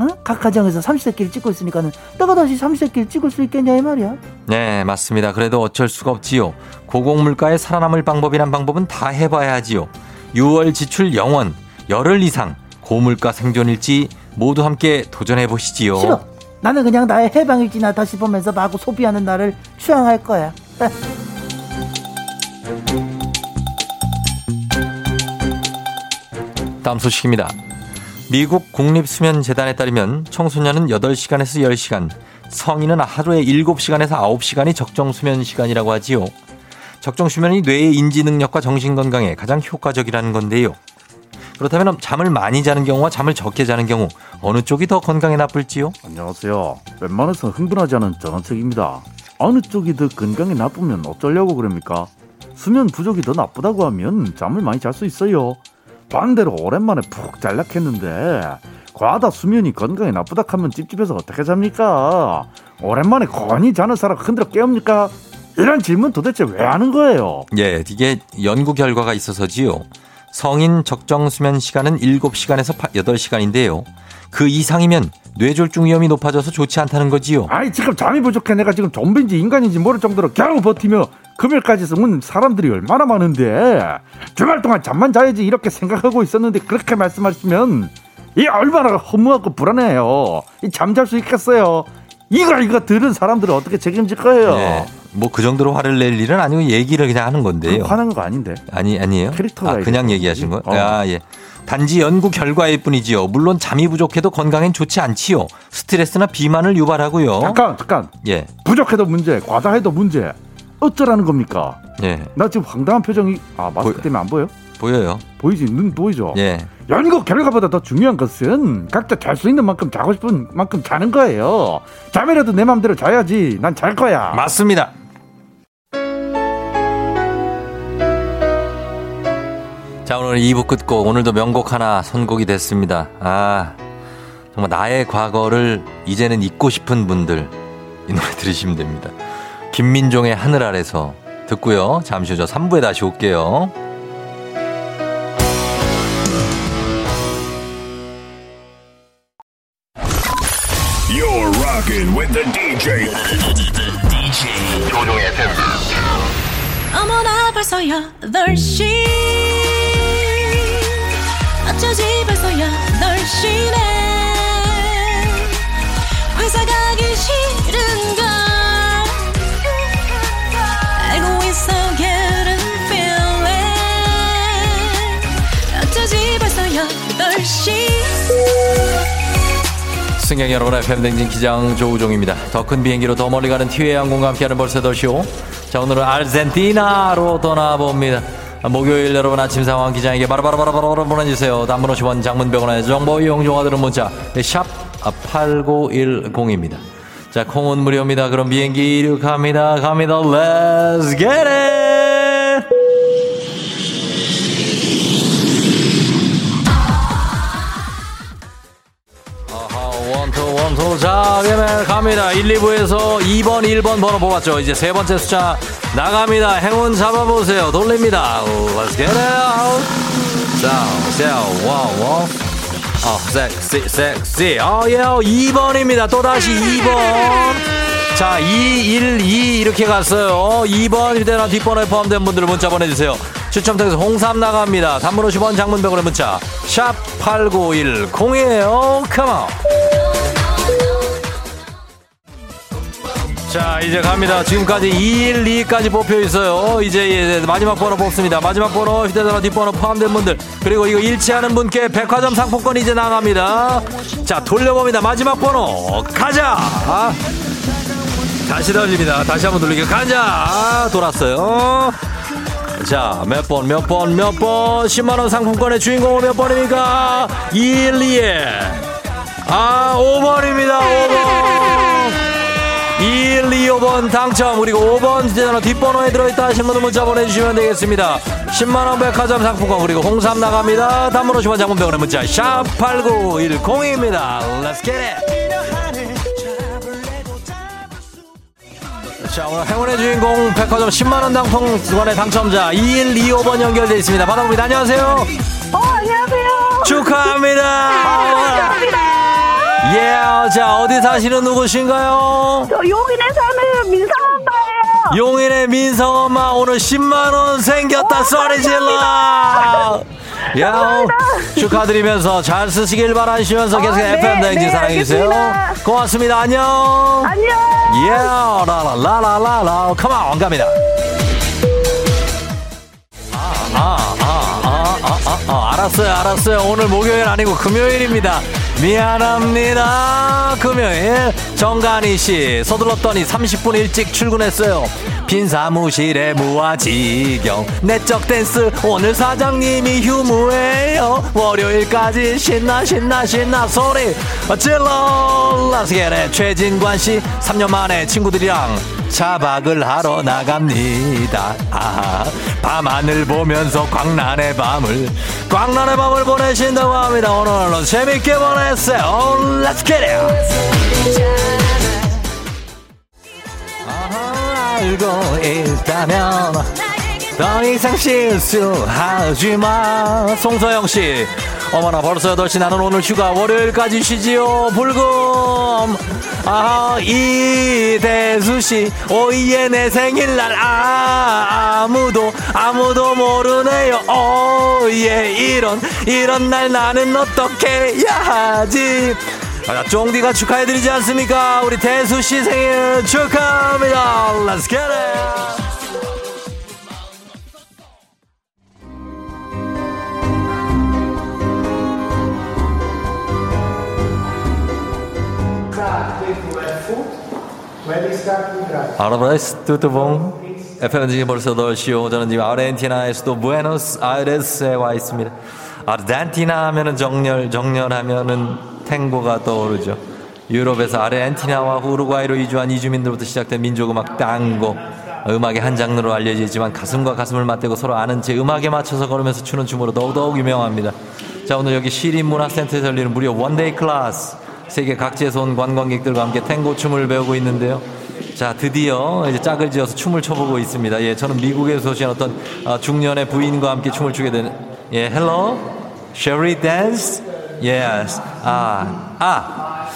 응? 각 가정에서 삼시세끼를 찍고 있으니까는 내가 다시 삼시세끼를 찍을 수 있겠냐 이 말이야. 네, 맞습니다. 그래도 어쩔 수가 없지요. 고공물가에 살아남을 방법이란 방법은 다 해봐야 하지요. 6월 지출 영원, 열흘 이상, 고물가 생존일지 모두 함께 도전해 보시지요. 싫어. 나는 그냥 나의 해방일지나 다시 보면서 마구 소비하는 나를 추앙할 거야. 다음 소식입니다. 미국 국립수면재단에 따르면 청소년은 8시간에서 10시간, 성인은 하루에 7시간에서 9시간이 적정 수면 시간이라고 하지요. 적정 수면이 뇌의 인지 능력과 정신 건강에 가장 효과적이라는 건데요. 그렇다면 잠을 많이 자는 경우와 잠을 적게 자는 경우 어느 쪽이 더 건강에 나쁠지요? 안녕하세요. 웬만해서 흥분하지 않은 전원책입니다. 어느 쪽이 더 건강에 나쁘면 어쩌려고 그럽니까? 수면 부족이 더 나쁘다고 하면 잠을 많이 잘 수 있어요. 반대로 오랜만에 푹 잘락했는데 과다 수면이 건강에 나쁘다 하면 찝찝해서 어떻게 잡니까? 오랜만에 건히 자는 사람 흔들어 깨웁니까? 이런 질문 도대체 왜 하는 거예요? 예, 이게 연구 결과가 있어서지요. 성인 적정 수면 시간은 7시간에서 8시간인데요. 그 이상이면 뇌졸중 위험이 높아져서 좋지 않다는 거지요. 아니 지금 잠이 부족해 내가 지금 좀비인지 인간인지 모를 정도로 겨우 버티며 금요일까지 숨은 사람들이 얼마나 많은데 주말 동안 잠만 자야지 이렇게 생각하고 있었는데 그렇게 말씀하시면 이 얼마나 허무하고 불안해요. 이 잠잘 수 있겠어요. 이거 이거 들은 사람들은 어떻게 책임질 거예요? 예, 뭐 그 정도로 화를 낼 일은 아니고 얘기를 그냥 하는 건데요. 화난 거 아닌데. 아니 아니에요. 캐릭터가 아, 그냥 얘기하신 거. 그러지? 어. 아 예. 단지 연구 결과일 뿐이지요. 물론 잠이 부족해도 건강엔 좋지 않지요. 스트레스나 비만을 유발하고요. 잠깐 잠깐 예, 부족해도 문제 과다해도 문제 어쩌라는 겁니까? 예, 나 지금 황당한 표정이 아 마스크 보여. 때문에 안 보여? 보여요. 보이지 눈 보이죠? 예, 연구 결과보다 더 중요한 것은 각자 잘 수 있는 만큼 자고 싶은 만큼 자는 거예요. 잠이라도 내 맘대로 자야지. 난 잘 거야. 맞습니다. 자, 오늘 2부 끝곡, 오늘도 명곡 하나 선곡이 됐습니다. 아, 정말 나의 과거를 이제는 잊고 싶은 분들, 이 노래 들으시면 됩니다. 김민종의 하늘 아래서 듣고요. 잠시 후 저 3부에 다시 올게요. You're rocking with the DJ. DJ 조종의 팬. 어머나 벌써 8시 승객 여러분의 팬댕진 기장 조우종입니다. 더 큰 비행기로 더 멀리 가는 티웨이 항공과 함께하는 벌써 더쇼. 자, 오늘은 아르헨티나로 떠나봅니다. 목요일 여러분 아침 상황 기장에게 바로바로바로바로 보내주세요. 단문 50원 장문 100원의 정보 이용 종화들은 문자 샵 8910입니다. 자, 콩은 무료입니다. 그럼 비행기 이륙합니다. 갑니다. Let's get it! 자 그러면 갑니다. 1, 2부에서 2번 1번 번호 뽑았죠. 이제 세 번째 숫자 나갑니다. 행운 잡아보세요. 돌립니다. 오, Let's get it 자, 자, wow, wow. 어, 섹시, 섹시 어 예 2번입니다. 또다시 2번. 자, 2, 1, 2 이렇게 갔어요. 2번 휴대폰 뒷번호에 포함된 분들 문자 보내주세요. 추첨 통해서 홍삼 나갑니다. 단문 50원 장문 100원의 문자. 샵 8910이에요. 컴온 자 이제 갑니다. 지금까지 212까지 뽑혀 있어요. 이제 예, 마지막 번호 뽑습니다. 마지막 번호 휴대전화 뒷번호 포함된 분들. 그리고 이거 일치하는 분께 백화점 상품권 이제 나갑니다. 자 돌려봅니다. 마지막 번호. 가자! 다시 돌립니다. 다시 한번 돌리게 가자! 돌았어요. 자, 몇 번, 몇 번, 몇 번, 10만원 상품권의 주인공은 몇 번입니까? 1, 2에. 아, 5번입니다, 5번. 1, 2, 5번 당첨. 그리고 5번 휴대전화 뒷번호에 들어있다 하신 분들 문자 보내주시면 되겠습니다. 10만원 백화점 상품권 그리고 홍삼 나갑니다. 단문 50원 장문병원의 문자 샵8910입니다. Let's get it. 자 오늘 행운의 주인공 백화점 10만원 당통권의 당첨자 2125번 연결되어 있습니다. 받아봅니다. 안녕하세요. 어, 안녕하세요. 축하합니다. 감사합니다. 예, 자 어디 사시는 누구신가요? 저 용인에 사는 민성 엄마예요. 용인의 민성 엄마 오늘 10만 원 생겼다 소리 질러. 야, 축하드리면서 잘 쓰시길 바라시면서 계속 어, 네, FM 대행진 네, 사랑해 주세요. 알겠습니다. 고맙습니다. 안녕. 안녕. 예, 라라라라라. 컴온 갑니다. 아, 아, 아, 아, 아, 아, 알았어요, 알았어요. 오늘 목요일 아니고 금요일입니다. 미안합니다. 금요일 정간희 씨 서둘렀더니 30분 일찍 출근했어요. 빈 사무실에 무아지경 내적 댄스 오늘 사장님이 휴무해요. 월요일까지 신나 신나 신나 소리 질러 라스게레 최진관 씨 3년 만에 친구들이랑 차박을 하러 나갑니다. 아, 밤하늘 보면서 광란의 밤을, 광란의 밤을 보내신다고 합니다. 오늘도 재밌게 보냈어요. Let's get it! 알고 있다면 더 이상 실수하지 마. 송서영 씨. 어머나 벌써 8시 나는 오늘 휴가 월요일까지 쉬지요 불금 아 이대수 씨 오이에 내 생일날 아 아무도 아무도 모르네요 오예 이런 이런 날 나는 어떻게 해야 하지 아, 쫑디가 축하해드리지 않습니까? 우리 대수 씨 생일 축하합니다. Let's get it. 아르바이스 뚜뚜봉 FM 지금 벌써 8시요 저는 지금 아르헨티나의 수도 부에노스 아이레스에 와 있습니다. 아르헨티나 하면은 정열 정열 하면은 탱고가 떠오르죠 유럽에서 아르헨티나와 우루과이로 이주한 이주민들부터 시작된 민족음악 tango 음악의 한 장르로 알려져 있지만 가슴과 가슴을 맞대고 서로 안은 채 음악에 맞춰서 걸으면서 추는 춤으로 더욱더욱 유명합니다 자 오늘 여기 시립문화센터에서 열리는 무려 one-day class 세계 각지에서 온 관광객들과 함께 탱고 춤을 배우고 있는데요. 자, 드디어 이제 짝을 지어서 춤을 춰보고 있습니다. 예, 저는 미국에서 오신 어떤 어, 중년의 부인과 함께 춤을 추게 되는, 예? Shall we dance? Yes. 아, 아.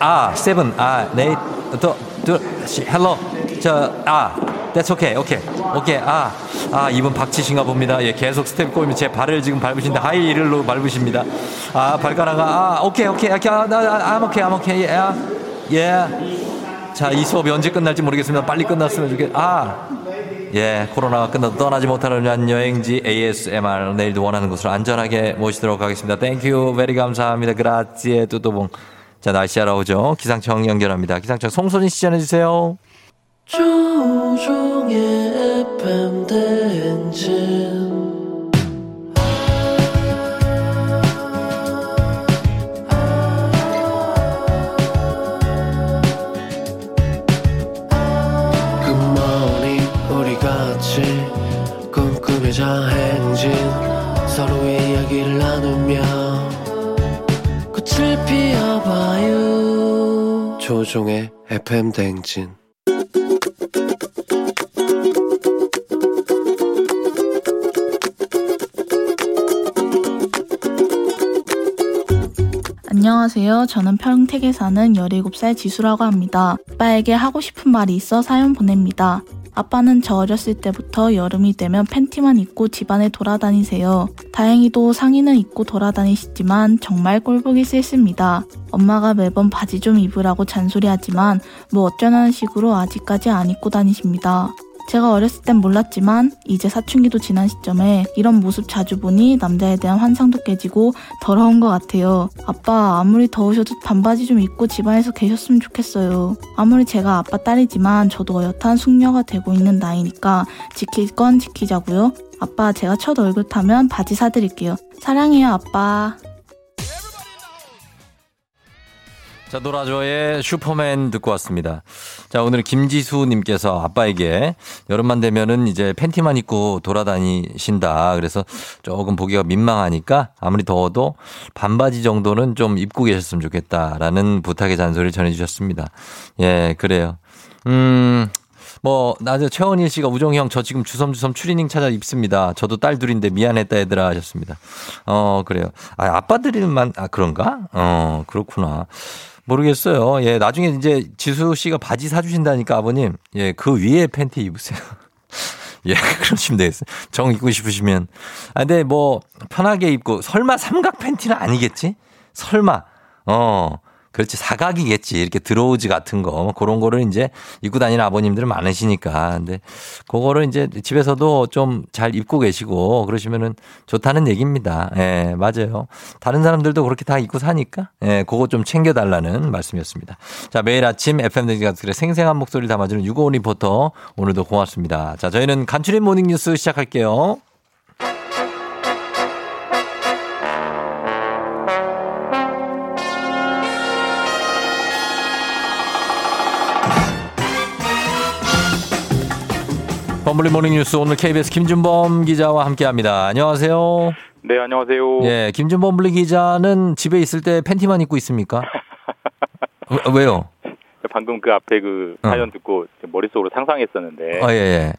아, seven. 아, 네, 또, 또, hello. 저, 아, that's okay, okay, okay. 아, 아, 이분 박치신가 봅니다. 예, 계속 스텝 꼬이면 제 발을 지금 밟으신데 하이힐로 밟으십니다. 아, 발가락아, 아, 오케이, 오케이, 오케이, 아, 나, 아, I'm okay, I'm okay, yeah, yeah. 자, 이 수업이 언제 끝날지 모르겠습니다. 빨리 끝났으면 좋겠, 아. 예, 코로나가 끝나도 떠나지 못하는 여행지 ASMR 내일도 원하는 곳으로 안전하게 모시도록 하겠습니다. Thank you, very 감사합니다. Grazie 뚜뚜봉. 자, 날씨 알아보죠? 기상청 연결합니다. 기상청 송소진 씨 전해주세요. 조우종의 FM 대행진 FM 대행진 안녕하세요. 저는 평택에 사는 17살 지수라고 합니다. 아빠에게 하고 싶은 말이 있어 사연 보냅니다. 아빠는 저 어렸을 때부터 여름이 되면 팬티만 입고 집안에 돌아다니세요. 다행히도 상의는 입고 돌아다니시지만 정말 꼴보기 싫습니다. 엄마가 매번 바지 좀 입으라고 잔소리하지만 뭐 어쩌라는 식으로 아직까지 안 입고 다니십니다. 제가 어렸을 땐 몰랐지만 이제 사춘기도 지난 시점에 이런 모습 자주 보니 남자에 대한 환상도 깨지고 더러운 것 같아요. 아빠 아무리 더우셔도 반바지 좀 입고 집안에서 계셨으면 좋겠어요. 아무리 제가 아빠 딸이지만 저도 어엿한 숙녀가 되고 있는 나이니까 지킬 건 지키자고요. 아빠 제가 첫 얼굴 타면 바지 사드릴게요. 사랑해요 아빠. 자, 노라조의 슈퍼맨 듣고 왔습니다. 자, 오늘 김지수님께서 아빠에게 여름만 되면은 이제 팬티만 입고 돌아다니신다. 그래서 조금 보기가 민망하니까 아무리 더워도 반바지 정도는 좀 입고 계셨으면 좋겠다라는 부탁의 잔소리를 전해주셨습니다. 예, 그래요. 음, 뭐, 나저 최원일 씨가 우정이 형, 저 지금 주섬주섬 추리닝 찾아 입습니다. 저도 딸 둘인데 미안했다 얘들아 하셨습니다. 어, 그래요. 아, 아빠들만, 아, 그런가? 어, 그렇구나. 모르겠어요. 예, 나중에 이제 지수 씨가 바지 사주신다니까 아버님, 예, 그 위에 팬티 입으세요. 예, 그러시면 되겠어요. 정 입고 싶으시면. 아, 근데 뭐, 편하게 입고, 설마 삼각 팬티는 아니겠지? 설마. 어, 그렇지. 사각이겠지. 이렇게 들어오지 같은 거. 뭐 그런 거를 이제 입고 다니는 아버님들 많으시니까. 근데 그거를 이제 집에서도 좀 잘 입고 계시고 그러시면은 좋다는 얘기입니다. 예, 맞아요. 다른 사람들도 그렇게 다 입고 사니까. 예, 그거 좀 챙겨 달라는 말씀이었습니다. 자, 매일 아침 FM 대행진 가족들의 생생한 목소리를 담아주는 유고원 리포터. 오늘도 고맙습니다. 자, 저희는 간추린 모닝 뉴스 시작할게요. 범블리 모닝 뉴스 오늘 KBS 김준범 기자와 함께합니다. 안녕하세요. 네, 안녕하세요. 예, 김준범 블리 기자는 집에 있을 때 팬티만 입고 있습니까? 왜- 왜요? 방금 그 앞에 그 어. 사연 듣고 머릿속으로 상상했었는데 아, 예, 예.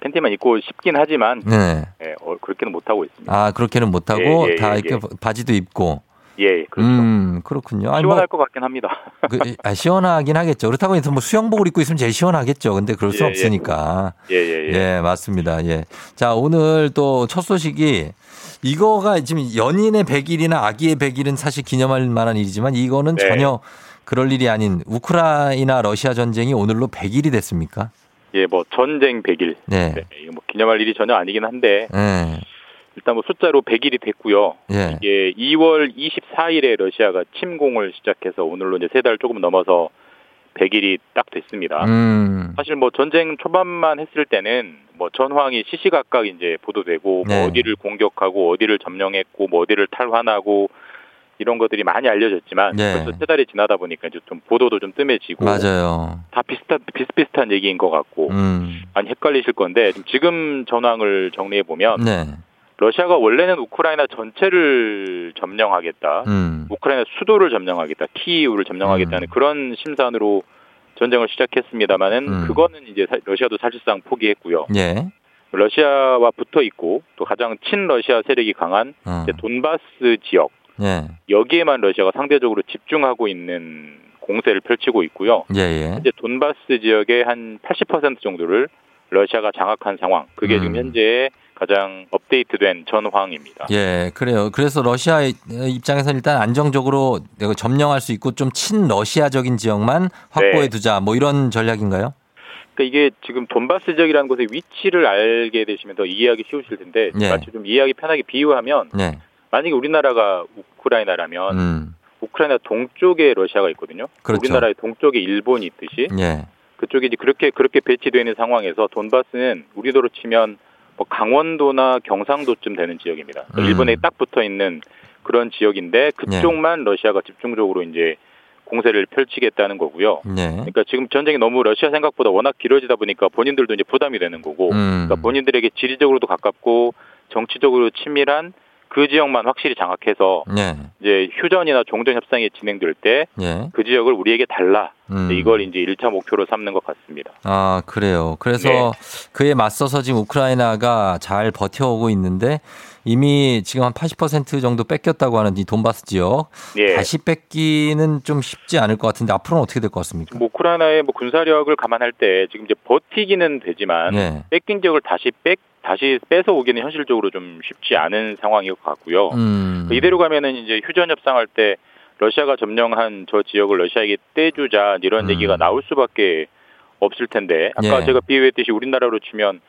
팬티만 입고 싶긴 하지만 네. 예, 어, 그렇게는 못 하고 있습니다. 아, 그렇게는 못하고 예, 예, 다 예, 이렇게 예. 바지도 입고. 예, 그렇죠. 음, 그렇군요. 아니, 시원할 뭐, 것 같긴 합니다. 그, 아, 시원하긴 하겠죠. 그렇다고 해서 뭐 수영복을 입고 있으면 제일 시원하겠죠. 근데 그럴 수 예, 예. 없으니까. 예, 예, 예. 맞습니다. 예. 자, 오늘 또 첫 소식이 이거가 지금 연인의 100일이나 아기의 100일은 사실 기념할 만한 일이지만 이거는 네. 전혀 그럴 일이 아닌 우크라이나 러시아 전쟁이 오늘로 100일이 됐습니까? 예, 뭐 전쟁 100일. 네. 이거 뭐 기념할 일이 전혀 아니긴 한데 예. 일단 뭐 숫자로 100일이 됐고요. 예. 이게 2월 24일에 러시아가 침공을 시작해서 오늘로 이제 세 달 조금 넘어서 100일이 딱 됐습니다. 음. 사실 뭐 전쟁 초반만 했을 때는 뭐 전황이 시시각각 이제 보도되고 네. 뭐 어디를 공격하고 어디를 점령했고 뭐 어디를 탈환하고 이런 것들이 많이 알려졌지만 네. 벌써 세 달이 지나다 보니까 이제 좀 보도도 좀 뜸해지고 맞아요. 다 비슷한 비슷비슷한 얘기인 것 같고 음. 많이 헷갈리실 건데 지금- 지금 전황을 정리해 보면 네. 러시아가 원래는 우크라이나 전체를 점령하겠다. 음. 우크라이나 수도를 점령하겠다. 키이우를 점령하겠다는 그런 심산으로 전쟁을 시작했습니다마는 음. 그거는 이제 사- 러시아도 사실상 포기했고요. 예. 러시아와 붙어 있고 또 가장 친러시아 세력이 강한 어. 이제 돈바스 지역 예. 여기에만 러시아가 상대적으로 집중하고 있는 공세를 펼치고 있고요. 예, 예. 이제 돈바스 지역의 한 80% 정도를 러시아가 장악한 상황. 그게 음. 지금 현재 가장 업데이트된 전황입니다. 예, 그래요. 그래서 러시아 입장에서 일단 안정적으로 점령할 수 있고 좀 친러시아적인 지역만 확보해 네. 두자. 뭐 이런 전략인가요? 그러니까 이게 지금 돈바스 지역이라는 곳의 위치를 알게 되시면 더 이해하기 쉬우실 텐데 예. 마치 좀 이해하기 편하게 비유하면 네. 만약에 우리나라가 우크라이나라면 음. 우크라이나 동쪽에 러시아가 있거든요. 그렇죠. 우리나라의 동쪽에 일본이 있듯이 예. 그쪽에 이제 그렇게 그렇게 배치되어 있는 상황에서 돈바스는 우리도로 치면 뭐 강원도나 경상도쯤 되는 지역입니다. 음. 일본에 딱 붙어 있는 그런 지역인데 그쪽만 러시아가 집중적으로 이제 공세를 펼치겠다는 거고요. 네. 그러니까 지금 전쟁이 너무 러시아 생각보다 워낙 길어지다 보니까 본인들도 이제 부담이 되는 거고, 음. 그러니까 본인들에게 지리적으로도 가깝고 정치적으로 치밀한 그 지역만 확실히 장악해서 네. 이제 휴전이나 종전 협상이 진행될 때그 예. 지역을 우리에게 달라. 음. 이걸 이제 1차 목표로 삼는 것 같습니다. 아, 그래요. 그래서 네. 그에 맞서서 지금 우크라이나가 잘 버텨오고 있는데 이미 지금 한 80% 정도 뺏겼다고 하는 이 돈바스 지역 예. 다시 뺏기는 좀 쉽지 않을 것 같은데 앞으로는 어떻게 될 것 같습니까? 뭐 우크라이나의 뭐 군사력을 감안할 때 지금 이제 버티기는 되지만 네. 뺏긴 지역을 다시 뺏 다시 뺏어 오기는 현실적으로 좀 쉽지 않은 상황인 것 같고요. 음. 이대로 가면은 이제 휴전 협상할 때 러시아가 점령한 저 지역을 러시아에게 떼주자 이런 음. 얘기가 나올 수밖에 없을 텐데 아까 예. 제가 비유했듯이 우리나라로 치면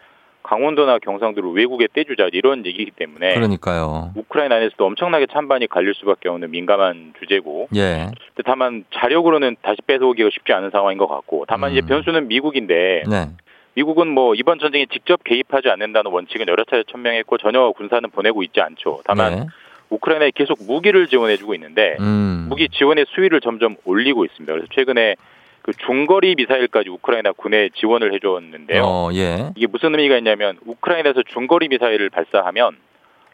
강원도나 경상도를 외국에 떼주자 이런 얘기이기 때문에 그러니까요. 우크라이나 안에서도 엄청나게 찬반이 갈릴 수밖에 없는 민감한 주제고 예. 근데 다만 자력으로는 다시 뺏어오기가 쉽지 않은 상황인 것 같고 다만 이제 음. 변수는 미국인데 네. 미국은 뭐 이번 전쟁에 직접 개입하지 않는다는 원칙은 여러 차례 천명했고 전혀 군사는 보내고 있지 않죠. 다만 네. 우크라이나에 계속 무기를 지원해주고 있는데 음. 무기 지원의 수위를 점점 올리고 있습니다. 그래서 최근에 그 중거리 미사일까지 우크라이나 군에 지원을 해줬는데요. 어, 예. 이게 무슨 의미가 있냐면 우크라이나에서 중거리 미사일을 발사하면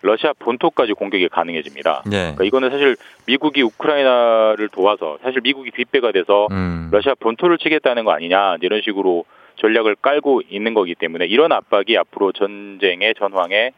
러시아 본토까지 공격이 가능해집니다. 예. 그러니까 이거는 사실 미국이 우크라이나를 도와서 사실 미국이 뒷배가 돼서 음. 러시아 본토를 치겠다는 거 아니냐 이런 식으로 전략을 깔고 있는 거기 때문에 이런 압박이 앞으로 전쟁의 전황에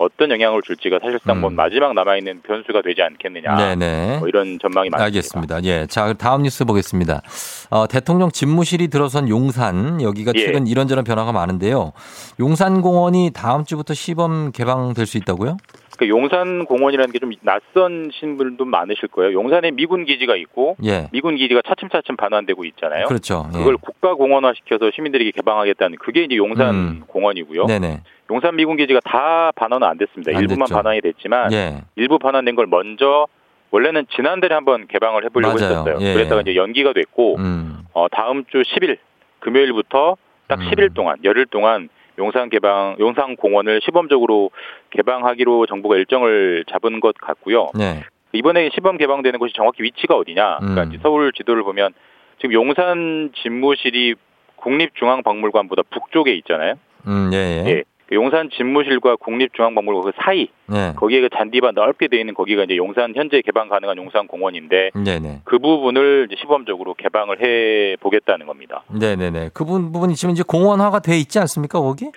어떤 영향을 줄지가 사실상 뭐 마지막 남아 있는 변수가 되지 않겠느냐. 음. 네네. 뭐 이런 전망이 많습니다. 알겠습니다. 예. 자, 다음 뉴스 보겠습니다. 어, 대통령 집무실이 들어선 용산, 여기가 예. 최근 이런저런 변화가 많은데요. 용산공원이 다음 주부터 시범 개방될 수 있다고요? 그 용산 공원이라는 게 좀 낯선신 분도 많으실 거예요. 용산에 미군 기지가 있고 예. 미군 기지가 차츰차츰 반환되고 있잖아요. 그렇죠. 예. 그걸 국가 공원화 시켜서 시민들에게 개방하겠다는 그게 이제 용산 음. 공원이고요. 네네. 용산 미군 기지가 다 반환은 안 됐습니다. 안 일부만 됐죠. 반환이 됐지만 예. 일부 반환된 걸 먼저 원래는 지난달에 한번 개방을 해보려고 맞아요. 했었어요. 예. 그랬다가 이제 연기가 됐고 음. 어, 다음 주 10일 금요일부터 딱 10일 동안 열흘 동안 용산 개방 용산 공원을 시범적으로 개방하기로 정부가 일정을 잡은 것 같고요. 네. 이번에 시범 개방되는 곳이 정확히 위치가 어디냐? 그러니까 음. 서울 지도를 보면 지금 용산 집무실이 국립중앙박물관보다 북쪽에 있잖아요. 음, 예, 예. 예. 그 용산 집무실과 국립중앙박물관 그 사이 네. 거기에 그 잔디밭 넓게 돼 있는 거기가 이제 용산 현재 개방 가능한 용산 공원인데 네네. 그 부분을 시범적으로 개방을 해 보겠다는 겁니다. 네네네. 그 부분, 부분이 지금 이제 공원화가 돼 있지 않습니까, 거기?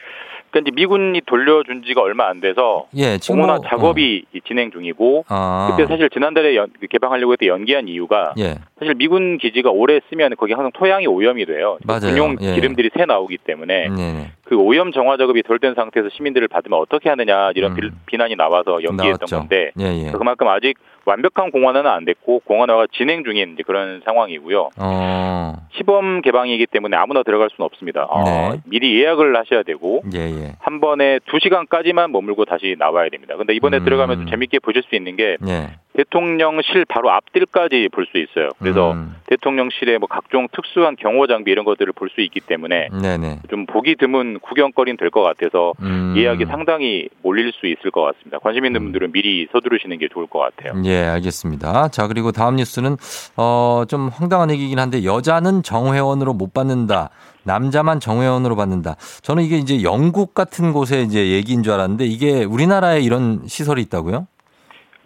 그러니까 이제 미군이 돌려준 지가 얼마 안 돼서 예, 공원화 뭐, 작업이 진행 중이고 아. 그때 사실 지난달에 연- 그 개방하려고 했때 연기한 이유가 예. 사실 미군 기지가 오래 쓰면 거기 항상 토양이 오염이 돼요. 맞아요. 군용 예. 기름들이 새 나오기 때문에 네네. 그 오염 정화 작업이 덜 된 상태에서 시민들을 받으면 어떻게 하느냐 이런 빌- 비난이 나와서 연기했던 음. 나왔죠. 건데 예, 예. 그만큼 아직 완벽한 공원화는 안 됐고 공원화가 진행 중인 그런 상황이고요. 어. 시범 개방이기 때문에 아무나 들어갈 수는 없습니다. 어, 네. 미리 예약을 하셔야 되고 예, 예. 한 번에 두 시간까지만 머물고 다시 나와야 됩니다. 근데 이번에 음. 들어가면 좀 재밌게 보실 수 있는 게 예. 대통령실 바로 앞뜰까지 볼 수 있어요. 그래서 음. 대통령실의 뭐 각종 특수한 경호 장비 이런 것들을 볼 수 있기 때문에 네네. 좀 보기 드문 구경거리는 될 것 같아서 음. 예약이 상당히 몰릴 수 있을 것 같습니다. 관심 있는 분들은 미리 서두르시는 게 좋을 것 같아요. 예, 알겠습니다. 자, 그리고 다음 뉴스는, 어, 좀 황당한 얘기긴 한데, 여자는 정회원으로 못 받는다. 남자만 정회원으로 받는다. 저는 이게 이제 영국 같은 곳에 이제 얘기인 줄 알았는데, 이게 우리나라에 이런 시설이 있다고요?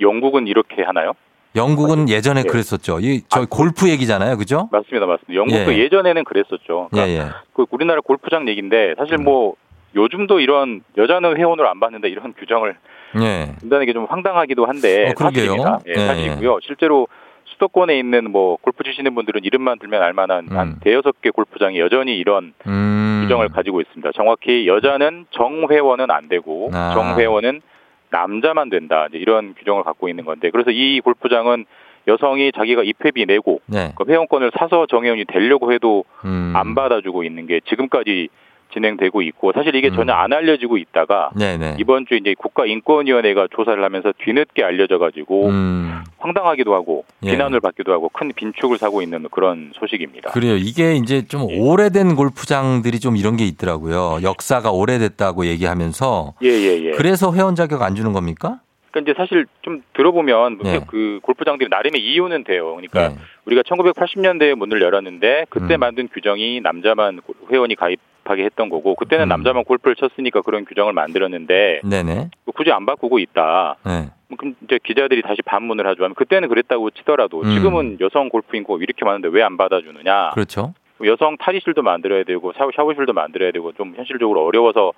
영국은 이렇게 하나요? 영국은 예전에 네. 그랬었죠. 이, 저 골프 얘기잖아요. 그죠? 맞습니다, 맞습니다. 영국도 예. 예. 전에는 그랬었죠. 예, 그러니까 예. 그 우리나라 골프장 얘기인데 사실 뭐 요즘도 이런 여자는 회원으로 안 받는다 이런 규정을 예. 준다는 게 좀 황당하기도 한데 어. 사실입니다. 예, 예, 사실이고요. 실제로 수도권에 있는 뭐 골프 치시는 분들은 이름만 들면 알만한 한 대여섯 개 골프장이 여전히 이런 음. 규정을 가지고 있습니다. 정확히 여자는 정회원은 안 되고 아. 정회원은 남자만 된다. 이제 이런 규정을 갖고 있는 건데 그래서 이 골프장은 여성이 자기가 입회비 내고 네. 그 회원권을 사서 정회원이 되려고 해도 음. 안 받아주고 있는 게 지금까지 진행되고 있고 사실 이게 전혀 안 알려지고 있다가 음. 네네. 이번 주 이제 국가인권위원회가 조사를 하면서 뒤늦게 알려져가지고 음. 황당하기도 하고 예. 비난을 받기도 하고 큰 빈축을 사고 있는 그런 소식입니다. 그래요. 이게 이제 좀 오래된 골프장들이 좀 이런 게 있더라고요. 역사가 오래됐다고 얘기하면서. 예예예. 그래서 회원 자격 안 주는 겁니까? 그러니까 이제 사실 좀 들어보면 네. 그 골프장들이 나름의 이유는 돼요. 그러니까 우리가 1980년대에 문을 열었는데 그때 음. 만든 규정이 남자만 회원이 가입 하게 했던 거고 그때는 음. 남자만 골프를 쳤으니까 그런 규정을 만들었는데 네네. 굳이 안 바꾸고 있다. 네. 뭐 그럼 이제 기자들이 다시 반문을 하죠. 그때는 그랬다고 치더라도 음. 지금은 여성 골프인고 이렇게 많은데 왜 안 받아주느냐. 그렇죠. 여성 탈의실도 만들어야 되고 샤워, 샤워실도 만들어야 되고 좀 현실적으로 어려워서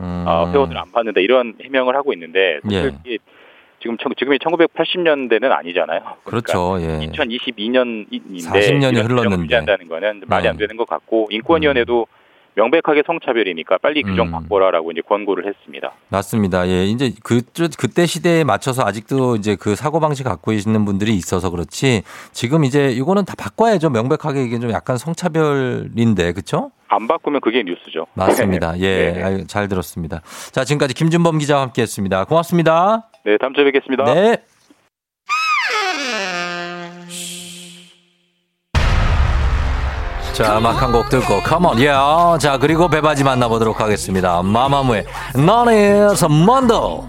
음. 아, 회원을 안 받는다 이런 해명을 하고 있는데 사실 예. 지금 청- 지금이 1980년대는 아니잖아요. 그렇죠. 예. 2022년인데 40년이 흘렀는데. 유지한다는 거는 말이 안 네. 되는 것 같고 인권위원회도 명백하게 성차별이니까 빨리 규정 음. 바꿔라라고 이제 권고를 했습니다. 맞습니다. 예. 이제 그, 그때 시대에 맞춰서 아직도 이제 그 사고 방식 갖고 계시는 분들이 있어서 그렇지 지금 이제 이거는 다 바꿔야죠. 명백하게 이게 좀 약간 성차별인데. 그쵸? 안 바꾸면 그게 뉴스죠. 맞습니다. 예. 네. 잘 들었습니다. 자, 지금까지 김준범 기자와 함께 했습니다. 고맙습니다. 네, 다음 주에 뵙겠습니다. 네. 자, 음악 한 곡 듣고, come on, yeah. 자, 그리고 배바지 만나보도록 하겠습니다. 마마무의, 너는 is Mondo.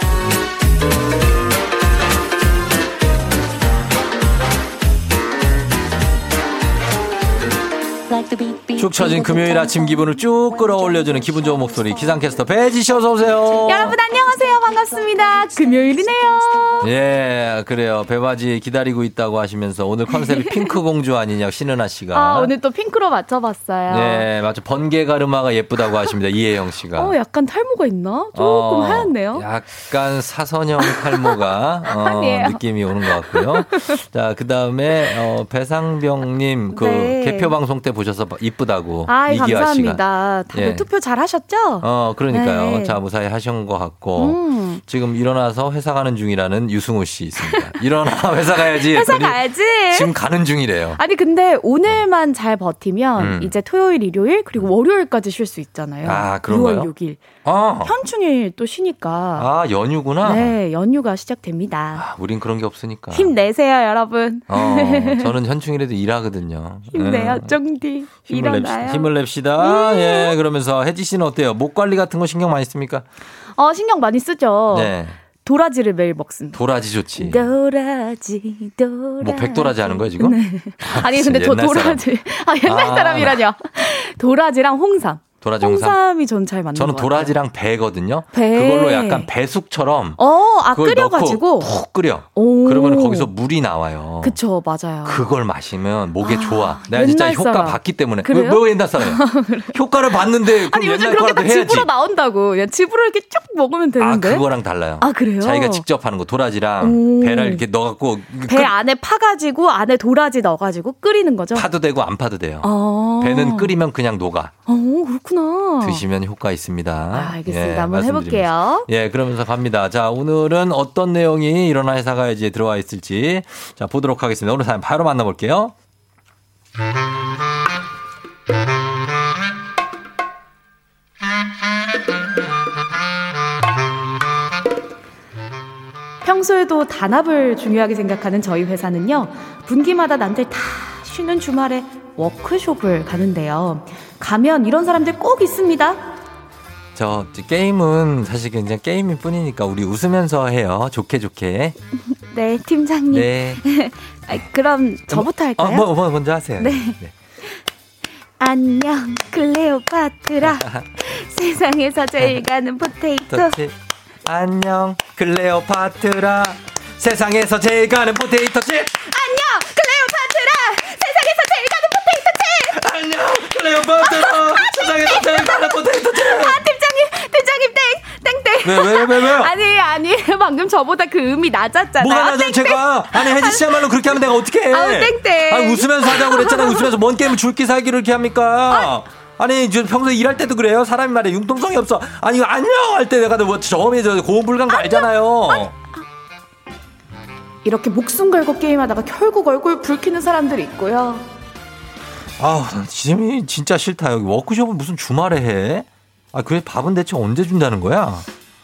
축 처진 금요일 아침 기분을 쭉 끌어올려주는 기분 좋은 목소리 기상캐스터 배지 씨 어서 오세요. 여러분 안녕하세요. 반갑습니다. 금요일이네요. 예, 그래요. 배바지 기다리고 있다고 하시면서 오늘 컨셉이 핑크 공주 아니냐 신은아 씨가. 아, 오늘 또 핑크로 맞춰봤어요. 네, 맞죠. 번개 가르마가 예쁘다고 하십니다. 이혜영 씨가. 어, 약간 탈모가 있나? 조금 어, 하얗네요. 약간 사선형 탈모가 어. 느낌이 오는 것 같고요. 자, 그 다음에 어, 배상병님 그 네. 개표 방송 때 보셔서 이쁘다고 아. 감사합니다. 다들 예. 투표 잘 하셨죠? 어, 그러니까요. 네. 자, 무사히 하신 것 같고. 음. 지금 일어나서 회사 가는 중이라는 유승우 씨 있습니다. 일어나 회사 가야지. 회사 가야지. 지금 가는 중이래요. 아니 근데 오늘만 잘 버티면 음. 이제 토요일, 일요일 그리고 월요일까지 쉴 수 있잖아요. 아, 그런가요? 6월 6일. 어. 현충일 또 쉬니까. 아, 연휴구나. 네, 연휴가 시작됩니다. 우린 그런 게 없으니까. 힘내세요, 여러분. 어, 저는 현충일에도 일하거든요. 힘내요, 음. 쫑디. 힘을 일어나요. 냅시다. 힘을 냅시다. 예, 그러면서 혜지 씨는 어때요? 목 관리 같은 거 신경 많이 씁니까? 어, 신경 많이 쓰죠. 네. 도라지를 매일 먹습니다. 도라지 좋지. 도라지, 도라지. 뭐 백도라지 하는 거야 지금? 네. 아니 근데 저 옛날 사람. 도라지 아 옛날 아. 사람이라뇨. 도라지랑 홍삼. 도라지 홍삼. 홍삼이 전 잘 맞는 저는. 도라지랑 배거든요. 배. 그걸로 약간 배숙처럼 어, 아 끓여가지고. 푹 끓여. 오. 그러면 거기서 물이 나와요. 그쵸, 맞아요. 그걸 마시면 목에 좋아. 내가 진짜 효과 사람. 봤기 때문에. 그래요? 뭐, 뭐 옛날 사람이야. 효과를 봤는데 아니 요즘 그렇게 딱 해야지. 집으로 나온다고. 그냥 집으로 이렇게 쭉 먹으면 아, 되는데. 그거랑 달라요. 아, 그래요? 자기가 직접 하는 거 도라지랑 오. 배를 이렇게 넣어갖고 배 끓- 안에 파가지고 안에 도라지 넣어가지고 끓이는 거죠. 파도 되고 안 파도 돼요. 어. 배는 끓이면 그냥 녹아. 어, 그렇구 나. 드시면 효과 있습니다. 아, 알겠습니다. 예, 한번. 해볼게요. 예, 그러면서 갑니다. 자, 오늘은 어떤 내용이 일어나 회사 가야지에 들어와 있을지 자 보도록 하겠습니다. 오늘 사연 바로 만나볼게요. 평소에도 단합을 중요하게 생각하는 저희 회사는요, 분기마다 남들 다 쉬는 주말에 워크숍을 가는데요. 가면 이런 사람들 꼭 있습니다. 저 게임은 사실 그냥 게임일 뿐이니까 우리 웃으면서 해요. 좋게 좋게. 네, 팀장님. 네. 아, 그럼 저부터 어, 할까요? 뭐, 뭐 먼저 하세요. 네. 안녕, 클레오파트라. 세상에서 제일 가는 포테이토. 안녕, 클레오파트라. 세상에서 제일 가는 포테이토 칩. 안녕, 클레오파트라. 세상에서 제일 가는 포테이토 칩. 안녕, 클레오파트라. 세상에서 제일 가는 포테이토 칩. 아, 팀장님, 팀장님, 땡, 땡땡. 왜, 왜, 왜? 아니, 아니, 방금 저보다 그 음이 낮았잖아요. 뭐가 낮아 땡땡. 제가 아니 혜지 씨야말로 그렇게 하면 내가 어떻게 해? 아우, 땡땡. 아니 웃으면서 하자고 그랬잖아요. 웃으면서 뭔 게임을 죽기 살기를 이렇게 합니까? 아니 저 평소에 일할 때도 그래요. 사람이 말에 융통성이 없어. 아니 이거 안녕 할 때 내가 뭐 처음에 저 고음 불간 거 알잖아요. 이렇게 목숨 걸고 게임하다가 결국 얼굴 붉히는 사람들이 있고요. 아우 난 지금이 진짜 싫다. 여기 워크숍은 무슨 주말에 해? 아 그래 밥은 대체 언제 준다는 거야?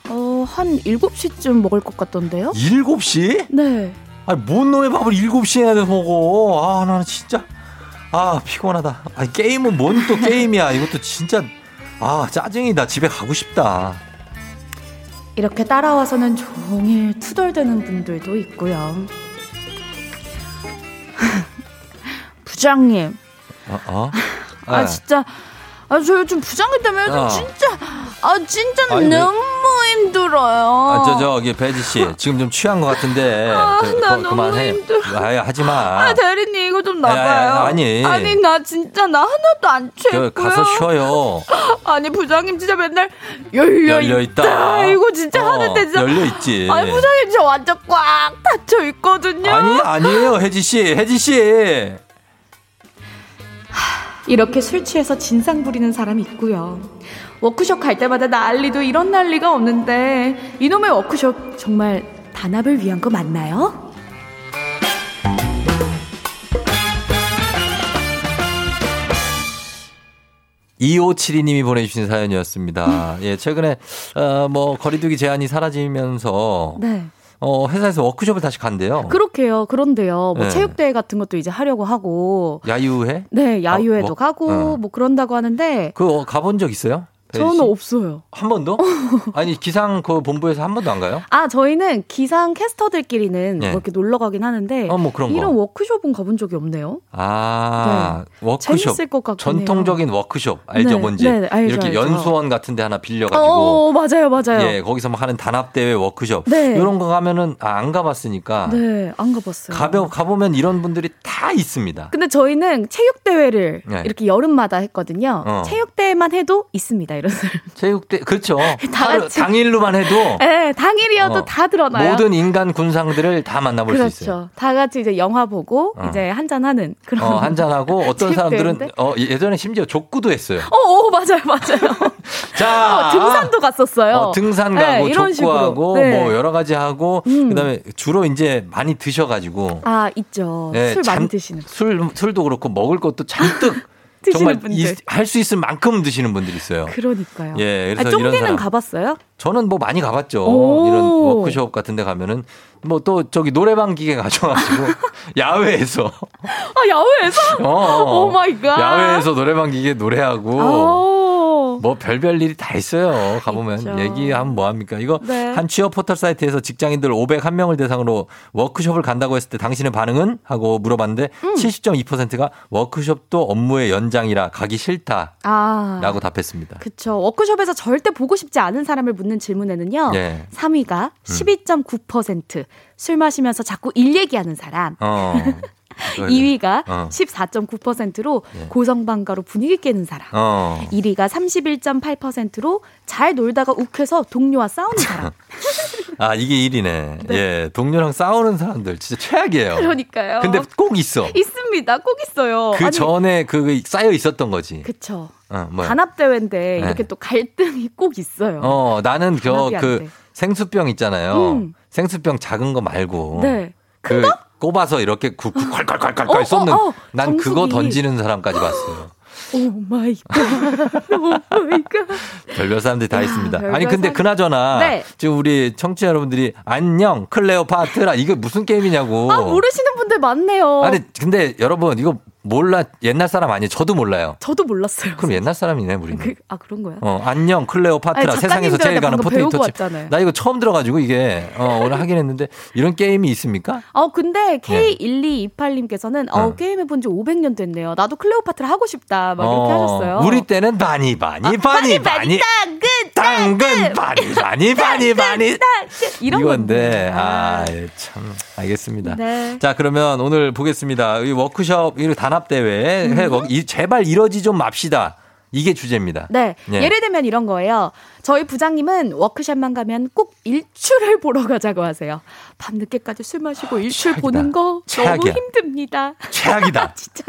어, 한 7시쯤 먹을 것 같던데요? 7시? 네. 아니 뭔 놈의 밥을 7시에 먹어. 아 나는 진짜 아 피곤하다. 아 게임은 뭔 또 게임이야. 이것도 진짜 아 짜증이다. 집에 가고 싶다. 이렇게 따라와서는 종일 투덜대는 분들도 있고요. 부장님, 어? 어? 아 네. 진짜, 아 저 요즘 부장님 때문에 어. 진짜, 아 진짜 아니, 왜- 너무 힘들어요. 아, 저, 저기, 배지 씨. 지금 좀 취한 것 같은데. 아, 저, 나 그- 너무. 힘들어. 아유, 하지 마. 아, 대리님 이거 좀 나가요. 아니. 아니 나 진짜 나 하나도 안 저, 취했고요. 가서 쉬어요. 아니 부장님 진짜 맨날 열려, 열려 있다. 이거 진짜 어, 하는데 진짜. 열려 있지. 아니 부장님 저 완전 꽉 닫혀 있거든요. 아니, 아니에요, 혜지 씨. 혜지 씨. 이렇게 술 취해서 진상 부리는 사람이 있고요. 워크숍 갈 때마다 난리도 이런 난리가 없는데 이놈의 워크숍 정말 단합을 위한 거 맞나요? 이5 7 2님이 보내주신 사연이었습니다. 예, 최근에, 어, 뭐, 거리두기 제한이 사라지면서, 네. 어, 회사에서 워크숍을 다시 간대요. 그렇게요. 그런데요. 뭐 네. 체육대회 같은 것도 이제 하려고 하고. 야유회? 네, 야유회도 어, 뭐, 가고 어. 뭐 그런다고 하는데 그 어, 가본 적 있어요? 저는 씨? 없어요. 한 번도? 아니 기상 그 본부에서 한 번도 안 가요? 아, 저희는 기상 캐스터들끼리는 네. 뭐 이렇게 놀러 가긴 하는데 어, 뭐 그런 거. 이런 워크숍은 가본 적이 없네요. 아 워크숍 네. 재밌을 것 같긴 전통적인 워크숍 알죠 네, 뭔지 네, 알죠, 이렇게 알죠. 연수원 같은데 하나 빌려가지고 어, 맞아요, 맞아요. 예 거기서 뭐 하는 단합 대회 워크숍 네. 이런 거 가면은 아, 안 가봤으니까 네, 안 가봤어요. 가벼 가보면 이런 분들이 다 있습니다. 근데 저희는 체육 대회를 네. 이렇게 여름마다 했거든요. 어. 체육 대회만 해도 있습니다, 사람. 체육대 그렇죠. 다 하루 같이. 당일로만 해도 네, 당일이어도 어, 다 드러나요. 모든 인간 군상들을 다 만나볼 그렇죠. 수 있어요. 다 같이 이제 영화 보고 어. 이제 한잔 하는 그런. 어, 한잔 하고 어떤 사람들은? 어, 예전에 심지어 족구도 했어요. 어, 어, 맞아요, 맞아요. 자, 어, 등산도 갔었어요. 어, 등산 네, 가고 이런 족구하고 식으로. 네. 뭐 여러 가지 하고 음. 그다음에 주로 이제 많이 드셔가지고 아, 있죠. 네, 술 많이 잠- 드시는. 술 술도 그렇고 먹을 것도 잔뜩 정말 분들. 할수 있을 만큼 드시는 분들이 있어요. 그러니까요. 예, 아, 그래서 이런 쫑디는 가봤어요? 저는 뭐 많이 가봤죠. 오. 이런 워크숍 같은데 가면은 뭐 또 저기 노래방 기계 가져가지고 야외에서 아, 야외에서? 어, oh my God. 야외에서 노래방 기계 노래하고 오. 뭐 별별 일이 다 있어요. 가보면 있죠. 얘기하면 뭐 합니까? 이거 네. 한 취업 포털 사이트에서 직장인들 501명을 대상으로 워크숍을 간다고 했을 때 당신의 반응은 하고 물어봤는데 음. 70.2%가 워크숍도 업무의 연장이라 가기 싫다라고 아. 답했습니다. 그쵸. 워크숍에서 절대 보고 싶지 않은 사람을 묻는 질문에는요. 예. 3위가 12.9%. 술 마시면서 자꾸 일 얘기하는 사람. 어. 2위가 어. 14.9%로 예. 고성방가로 분위기 깨는 사람. 어. 1위가 31.8%로 잘 놀다가 욱해서 동료와 싸우는 사람. 아, 이게 1위네. 예. 동료랑 싸우는 사람들 진짜 최악이에요. 그러니까요. 근데 꼭 있어. 있습니다. 꼭 있어요. 그 아니, 전에 그 쌓여 있었던 거지. 그쵸. 어, 뭐야. 단합대회인데 네. 이렇게 또 갈등이 꼭 있어요. 어, 나는 저그 돼. 생수병 있잖아요. 음. 생수병 작은 거 말고. 네. 그 꼽아서 이렇게 콸콸콸콸콸 어, 쏟는 어, 어. 난 그거 정수기. 던지는 사람까지 봤어요. Oh my God. Oh my God. 별별 사람들이 다 야, 있습니다. 별별 아니 근데 사람- 그나저나 네. 지금 우리 청취자 여러분들이 안녕 클레오파트라 이게 무슨 게임이냐고. 아, 모르시는 분들 많네요. 아니 근데 여러분 이거 몰라 옛날 사람 아니에요. 저도 몰라요. 저도 몰랐어요. 그럼 옛날 사람이네 우리는. 그, 아, 그런 거야? 어, 안녕 클레오파트라 아니, 세상에서 제일 가는 포테이토 칩. 나 이거 처음 들어가지고 이게 어, 오늘 하긴 했는데 이런 게임이 있습니까? 어, 근데 K1228님께서는 어, 어. 게임 해본 지 500년 됐네요. 나도 클레오파트라 하고 싶다. 막 이렇게 어, 하셨어요. 우리 때는 바니 바니 바니 바니 당근, 당근 바니 바니 바니 바니 이 런 이건데 건데. 아참 알겠습니다. 네. 자 그러면 오늘 보겠습니다. 이 워크숍 이 단합 대회 음. 해이 제발 이러지 좀 맙시다. 이게 주제입니다. 네. 예. 예를 들면 이런 거예요. 저희 부장님은 워크숍만 가면 꼭 일출을 보러 가자고 하세요. 밤늦게까지 술 마시고 일출 보는 거 너무 최악이야. 힘듭니다. 최악이다. 진짜.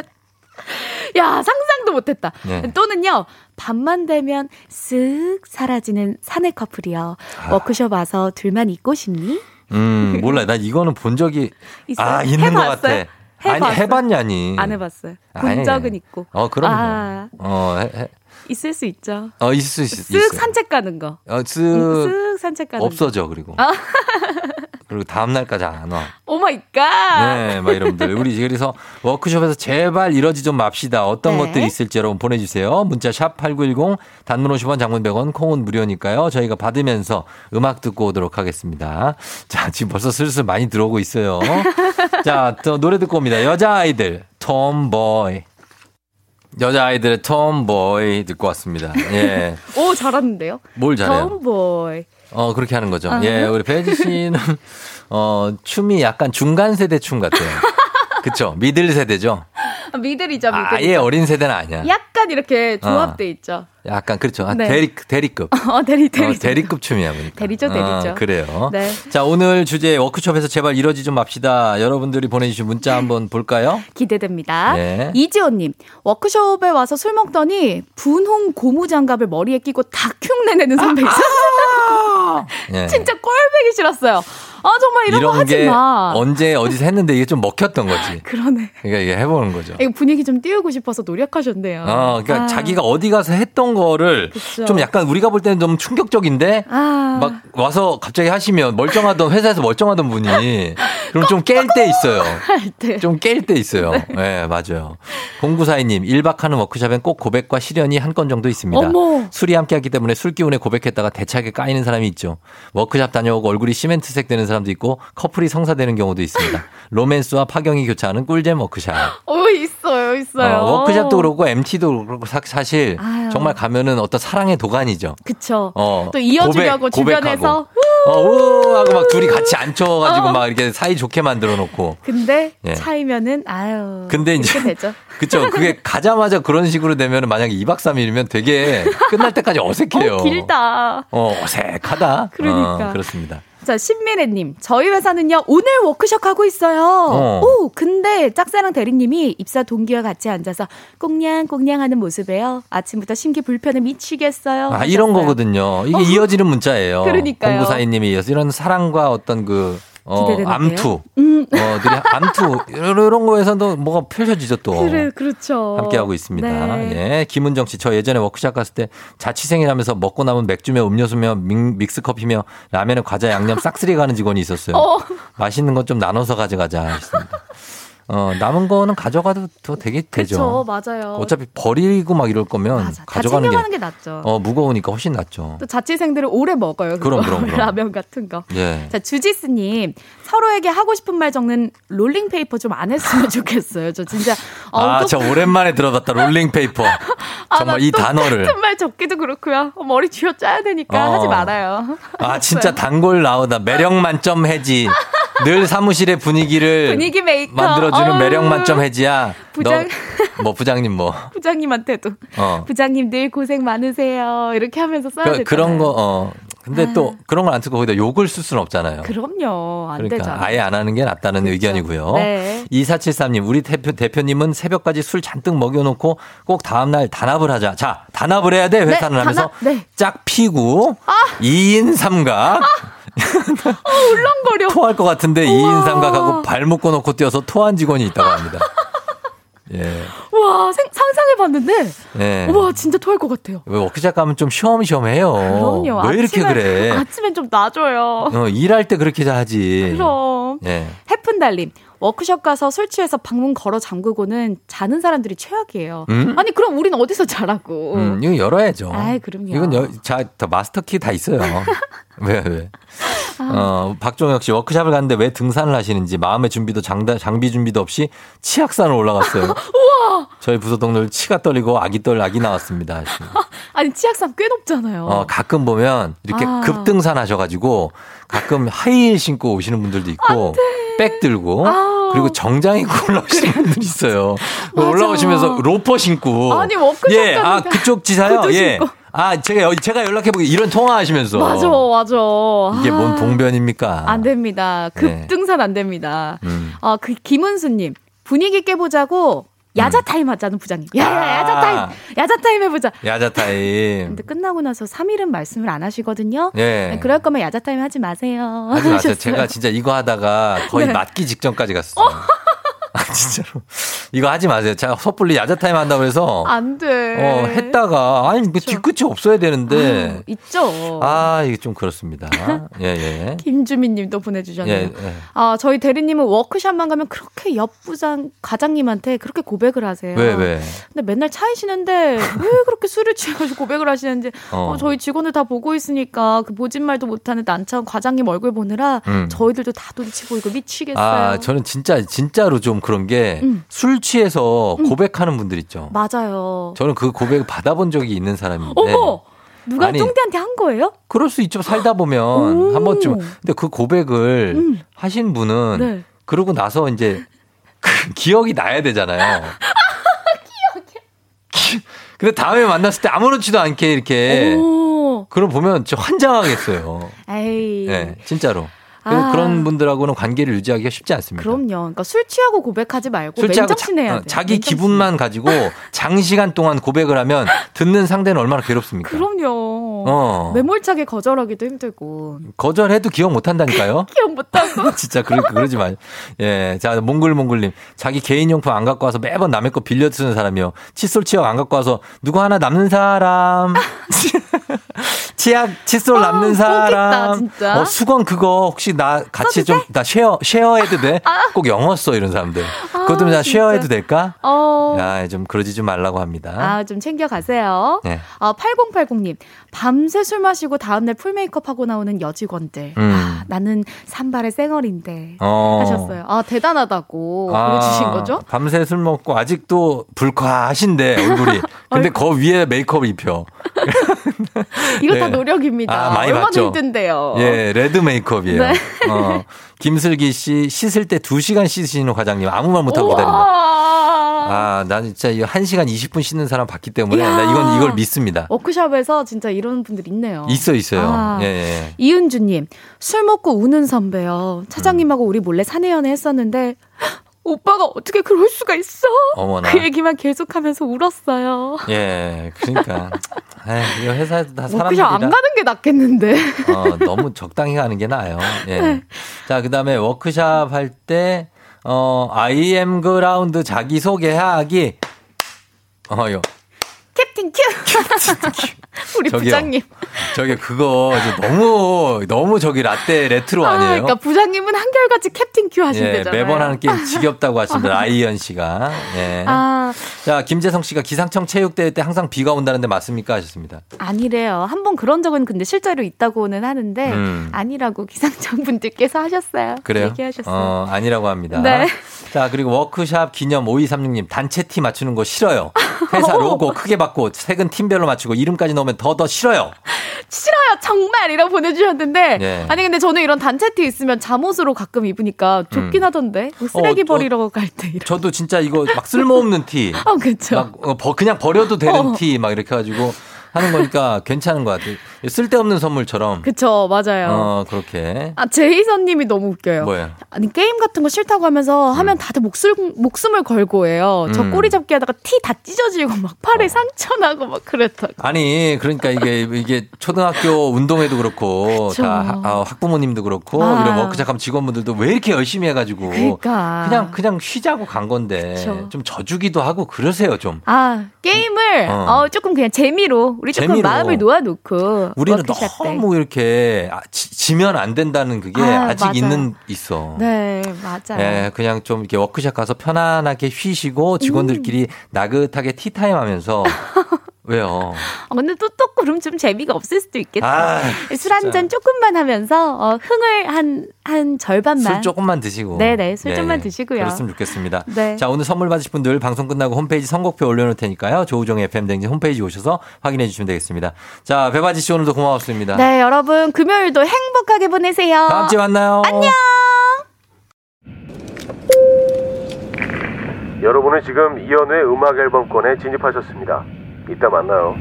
야, 상상도 못했다. 네. 또는요, 밤만 되면 쓱 사라지는 사내 커플이요. 아. 워크숍 와서 둘만 있고 싶니? 음 몰라. 나 이거는 본 적이 있어요? 아 있는 것 해봤어요? 같아. 아니 해봤어요? 해봤냐니. 안 해봤어요. 아니. 본 적은 있고. 어 그럼 아, 어, 해- 해- 있을 수 있죠. 어 있을 수 있, 쓱 있어요. 산책 가는 거. 어, 음, 쓱쓱 산책 가는 거. 없어져 그리고 아. 그리고 다음 날까지 안 와. Oh my God. 네, 막 이러분들. 우리 그래서 워크숍에서 제발 이러지 좀 맙시다. 어떤 네. 것들이 있을지 여러분 보내주세요. 문자 샵 8910 단문 50원 장문 100원 콩은 무료니까요. 저희가 받으면서 음악 듣고 오도록 하겠습니다. 자, 지금 벌써 슬슬 많이 들어오고 있어요. 자, 또 노래 듣고 옵니다. 여자아이들, 톰보이. 여자아이들의 톰보이 듣고 왔습니다. 예. 오, 잘하는데요. 뭘 잘해요? 톰보이. 어, 그렇게 하는 거죠. 아. 예, 우리 배지 씨는, 어, 춤이 약간 중간 세대 춤 같아요. 그쵸? 미들 세대죠? 아, 미들이죠, 미들. 아예 어린 세대는 아니야. 약간 이렇게 조합돼 있죠. 약간 그렇죠. 한 네. 대리, 대리급. 어, 대리, 대리. 어, 대리급 춤이야, 보니까. 대리죠, 대리죠. 어, 그래요. 네. 자, 오늘 주제 워크숍에서 제발 이러지 좀 맙시다. 여러분들이 보내주신 문자 한번 볼까요? 기대됩니다. 네. 이지호님, 워크숍에 와서 술 먹더니 분홍 고무 장갑을 머리에 끼고 다 흉내 내는 선배 있어요. 예. 진짜 꼴배기 싫었어요. 아 정말 이런, 거 하지 게 마. 언제 어디서 했는데 이게 좀 먹혔던 거지. 그러네. 그러니까 이게 해보는 거죠. 이거 분위기 좀 띄우고 싶어서 노력하셨네요. 어, 그러니까 아. 자기가 어디 가서 했던 거를 그쵸. 좀 약간 우리가 볼 때는 좀 충격적인데 아. 막 와서 갑자기 하시면 멀쩡하던 회사에서 멀쩡하던 분이 그럼 좀 깰 때 있어요. 좀 깰 때 있어요. 네. 맞아요. 공구사이님, 1박 하는 워크숍엔 꼭 고백과 실현이 한 건 정도 있습니다. 어머. 술이 함께 하기 때문에 술 기운에 고백했다가 대차게 까이는 사람이 있죠. 워크숍 다녀오고 얼굴이 시멘트색 되는 사람도 있고 커플이 성사되는 경우도 있습니다. 로맨스와 파경이 교차하는 꿀잼 워크샵. 어 있어요, 있어요. 어, 워크샵도 그렇고 MT도 그렇고 사, 아유. 정말 가면은 어떤 사랑의 도가니죠. 그쵸. 어, 또 이어주려고 고백, 주변에서. 어, 우 하고 막 둘이 같이 앉혀가지고 막 이렇게 사이 좋게 만들어 놓고. 근데 예. 차이면은 아유. 근데 이제 되죠. 그쵸. 그게 가자마자 그런 식으로 되면 만약에 2박 3일이면 되게 끝날 때까지 어색해요. 어, 길다. 어, 어색하다. 그러니까. 어, 그렇습니다. 자, 신미래님. 저희 회사는요, 오늘 워크숍 하고 있어요. 어. 오, 근데 짝사랑 대리님이 입사 동기와 같이 앉아서 꽁냥꽁냥 하는 모습에요. 아침부터 심기 불편해 미치겠어요. 아, 이런 하셨어요. 거거든요. 이게 이어지는 문자예요. 그러니까요. 공구사인님이 이어서 이런 사랑과 어떤 그, 어, 기대되는데요? 암투. 음. 어, 들이 암투. 이런, 거에서도 뭐가 펼쳐지죠, 또. 그래, 그렇죠. 함께하고 있습니다. 네. 예. 김은정 씨, 저 예전에 워크샵 갔을 때 자취생이라면서 먹고 남은 맥주며 음료수며 믹- 믹스커피며 라면에 과자 양념 싹쓸이 가는 직원이 있었어요. 어. 맛있는 것좀 나눠서 가져가자 했습니다. 어, 남은 거는 가져가도 더 되게 되죠. 그렇죠, 맞아요. 어차피 버리고 막 이럴 거면 맞아. 다 가져가는 게, 챙겨가는 게 낫죠. 어, 무거우니까 훨씬 낫죠. 또 자취생들은 오래 먹어요. 그럼. 그럼, 그럼. 라면 같은 거. 예. 자, 주지스님. 서로에게 하고 싶은 말 적는 롤링페이퍼 좀 안 했으면 좋겠어요. 저 진짜. 어, 아, 또- 저 오랜만에 들어봤다. 롤링페이퍼. 아, 정말 나이또 단어를. 같은 말 적기도 그렇고요. 어, 머리 쥐어 짜야 되니까 어. 하지 말아요. 아, 진짜 단골 나오다. 매력 만점 해지. 늘 사무실의 분위기를 분위기 메이커. 만들어주는 어우. 매력 만점 해지야. 부장- 너, 뭐, 부장님 뭐. 부장님한테도. 어. 부장님 늘 고생 많으세요. 이렇게 하면서 써야 그, 되잖아요. 그런 거, 어. 근데 또 그런 걸안 쓰고 거기다 욕을 쓸 수는 없잖아요. 그럼요. 안 그러니까 되잖아요. 아예 안 하는 게 낫다는 의견이고요. 네. 2473님, 우리 대표, 대표님은 새벽까지 술 잔뜩 먹여놓고 꼭 다음날 단합을 하자. 자, 단합을 해야 돼. 회사는 네, 하면서 네. 짝 피고 이 2인 삼각. 어, 울렁거려. 토할 것 같은데 2인 삼각하고 발 묶어 놓고 뛰어서 토한 직원이 있다고 합니다. 예. 와, 생- 상상해봤는데. 예. 와, 진짜 토할 것 같아요. 왜 워크샵 가면 좀 쉬엄쉬엄해요. 그럼요. 왜 이렇게 아침엔- 그래? 아침엔 좀 놔줘요. 어, 일할 때 그렇게 하지. 그럼. 예. 해픈달님. 워크숍 가서 술 취해서 방문 걸어 잠그고는 자는 사람들이 최악이에요. 음? 아니 그럼 우리는 어디서 자라고? 음, 이거 열어야죠. 아이, 그럼요. 이건 여, 자, 다 마스터 키 다 있어요. 왜, 왜? 아. 어, 박종혁 씨, 워크샵을 갔는데 왜 등산을 하시는지 마음의 준비도 장다, 장비 준비도 없이 치악산을 올라갔어요. 우와. 저희 부서 동네를 치가 떨리고 악이 떨 악이 나왔습니다. 아니 치악산 꽤 높잖아요. 어, 가끔 보면 이렇게 아. 급등산 하셔가지고 가끔 하이힐 신고 오시는 분들도 있고 백 들고 아우. 그리고 정장 입고 올라오시는 분들이 있어요. 맞아. 올라오시면서 로퍼 신고. 아니, 워크숍 예, 아 그쪽 지사요. 예. 신고. 아 제가 제가 연락해보기 이런 통화하시면서 맞아, 맞아. 이게 뭔 아, 봉변입니까? 안 됩니다. 네. 급등산 안 됩니다. 음. 어, 그 김은수님 분위기 깨보자고 야자 타임 하자는 부장님. 야, 야, 야자 아. 타임, 야자 타임 해보자. 야자 타임. 근데 끝나고 나서 3일은 말씀을 안 하시거든요. 예. 네, 그럴 거면 야자 타임 하지 마세요. 하지 마세요. 제가 진짜 이거 하다가 거의 네. 맞기 직전까지 갔어요. 아, 진짜로. 이거 하지 마세요. 제가 섣불리 야자 타임 한다고 해서 안 돼. 어, 했다가, 아니, 그 뒤끝이 없어야 되는데. 아유, 있죠. 아, 이게 좀 그렇습니다. 예, 예. 김주민 님도 보내주셨네요. 예, 예. 아, 저희 대리님은 워크샵만 가면 그렇게 옆 부장, 과장님한테 그렇게 고백을 하세요. 왜, 왜? 근데 맨날 차이시는데 왜 그렇게 술을 취해가지고 고백을 하시는지 어. 어, 저희 직원들 다 보고 있으니까 그 모진말도 못하는 난처한 과장님 얼굴 보느라 음. 저희들도 다 눈치 보이고 미치겠어요. 아, 저는 진짜, 진짜로 좀 그런 게 음. 술 취해서 고백하는 분들 있죠. 맞아요. 저는 그 고백을 받아본 적이 있는 사람인데. 어머! 누가 아니, 쫑대한테 한 거예요? 그럴 수 있죠. 살다 보면 오. 한 번쯤. 근데 그 고백을 음. 하신 분은 네. 그러고 나서 이제 그 기억이 나야 되잖아요. 기억이. 근데 다음에 만났을 때 아무렇지도 않게 이렇게 오. 그걸 보면 진짜 환장하겠어요. 에이. 네, 진짜로. 아. 그런 분들하고는 관계를 유지하기가 쉽지 않습니다. 그럼요. 그러니까 술 취하고 고백하지 말고 술 취하고 맨정신 해야 자, 돼. 어, 자기 기분만 가지고 장시간 동안 고백을 하면 듣는 상대는 얼마나 괴롭습니까? 그럼요. 어. 매몰차게 거절하기도 힘들고 거절해도 기억 못 한다니까요? 기억 못 하고 진짜 그러, 그러지 마요. 예. 자, 몽글몽글님. 자기 개인용품 안 갖고 와서 매번 남의 거 빌려 쓰는 사람이요. 칫솔 치약 안 갖고 와서 누구 하나 남는 사람. 치약, 칫솔 남는 사람. 아, 진짜. 어, 수건 그거 혹시 나 같이 좀, 나 쉐어, 쉐어해도 돼? 꼭 영어 써, 이런 사람들. 그것 좀나 아. 진짜. share해도 될까? 어. 야, 좀 그러지 좀 말라고 합니다. 아, 좀 챙겨 가세요. 네. 아, 8080님. 밤새 술 마시고 다음 날 full 메이크업 하고 나오는 여직원들. 음. 아, 나는 산발의 쌩얼인데. 어. 하셨어요. 아, 대단하다고 아, 거죠? 밤새 술 먹고 아직도 불콰하신데 얼굴이. 근데 그 위에 메이크업을 입혀. 이거 네. 다 노력입니다. 아, 많이 얼마나 봤죠? 힘든데요. 예, red 메이크업이에요. 네. 어, 김슬기 씨 씻을 때 2시간 씻으시는 과장님 아무 말 못하고. 우와. 아, 난 진짜 이거 1시간 20분 씻는 사람 봤기 때문에 나 이건 이걸 믿습니다. 워크숍에서 진짜 이런 분들 있네요. 있어 있어요. 아. 예, 예. 이은주 님, 술 먹고 우는 선배요. 차장님하고 우리 몰래 사내 연애 했었는데, 오빠가 어떻게 그럴 수가 있어? 어머나. 그 얘기만 계속하면서 울었어요. 예, 그러니까 에이, 이 회사에도 다 워크숍 사람들이라 안 가는 게 낫겠는데. 어, 너무 적당히 가는 게 나아요. 예. 네. 자, 그 다음에 워크샵 할 때, 어, I am ground 자기소개하기. 어, 요. Captain Q! 우리 저기요. 부장님. 저게 그거 너무, 너무 저기 라떼 레트로 아, 아니에요? 그러니까 부장님은 한결같이 Captain Q 예, 하신대잖아요. 매번 하는 게임 지겹다고 하십니다. 아이연 씨가. 예. 아, 자, 김재성 씨가 기상청 체육대회 때 항상 비가 온다는데 맞습니까? 하셨습니다. 아니래요. 한 번 그런 적은 근데 실제로 있다고는 하는데, 음. 아니라고 기상청 분들께서 하셨어요. 그래요? 얘기하셨어요. 어, 아니라고 합니다. 네. 자, 그리고 워크샵 기념 5236님 단체 티 맞추는 거 싫어요. 회사 로고 크게 박고 색은 팀별로 맞추고 이름까지 넣으면 더더 싫어요. 싫어요 정말 이라고 보내주셨는데 네. 아니 근데 저는 이런 단체 티 있으면 잠옷으로 가끔 입으니까 좋긴 음. 하던데 뭐 쓰레기 어, 저- 버리러 갈때 이런 저도 진짜 이거 막 쓸모없는 티. 어 그쵸 막 어, 버- 그냥 버려도 되는 어. 티 막 이렇게 해가지고 하는 거니까 괜찮은 것 같아요. 쓸데없는 선물처럼. 그쵸 맞아요 어, 그렇게. 아 제이선 님이 너무 웃겨요 뭐예요? 아니 게임 같은 거 싫다고 하면서 하면 다들 목숨 목숨을 걸고 해요 저 음. 꼬리 잡기 하다가 티 다 찢어지고 막 팔에 상처 나고 막 그랬다고 아니, 그러니까 이게, 이게 초등학교 운동회도 그렇고, 그쵸. 다 하- 아, 학부모님도 그렇고, 아. 이런 워크샵 하면 직원분들도 왜 이렇게 열심히 해가지고, 그러니까. 그냥, 그냥 쉬자고 간 건데, 그쵸. 좀 져주기도 하고 그러세요, 좀. 아 게임을 어. 어. 조금 그냥 재미로 우리 조금 재미로. 마음을 놓아놓고 우리는 워크샵 때. 너무 이렇게 아, 지, 면 안 된다는 그게 아, 아, 직. 있는, 있어. 네 맞아요 예, 그냥 좀 이렇게 워크샵 가서 편안하게 쉬시고 직원들끼리 음. 나긋하게 티타임 하면서 왜요? 어, 근데 또, 또 그럼 좀 재미가 없을 수도 있겠다. 아, 술한 잔 조금만 하면서, 어, 흥을 한, 한 절반만. 술 조금만 드시고. 네네, 술 예, 좀만 드시고요. 그랬으면 좋겠습니다. 네. 자, 오늘 선물 받으실 분들 방송 끝나고 홈페이지 선곡표 올려놓을 테니까요. 조우종의 FM댕진 홈페이지 오셔서 확인해 주시면 되겠습니다. 자, 배바지 씨 오늘도 고마웠습니다. 네, 여러분, 금요일도 행복하게 보내세요. 다음 주에 만나요. 안녕! 여러분은 지금 이연우의 음악 앨범권에 진입하셨습니다. 이따 만나요.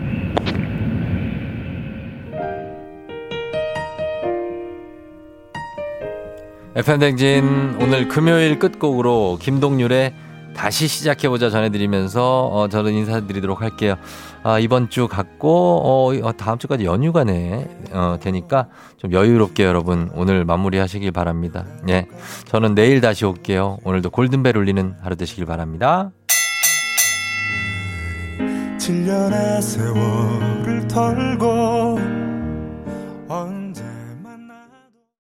FM댕진 오늘 금요일 끝곡으로 김동률의 다시 시작해보자 전해드리면서 어, 저는 인사드리도록 할게요. 아, 이번 주 갔고 어, 어, 다음 주까지 연휴가 네, 어, 되니까 좀 여유롭게 여러분 오늘 마무리하시길 바랍니다. 예, 저는 내일 다시 올게요. 오늘도 골든벨 울리는 하루 되시길 바랍니다. 7년의 세월을 털고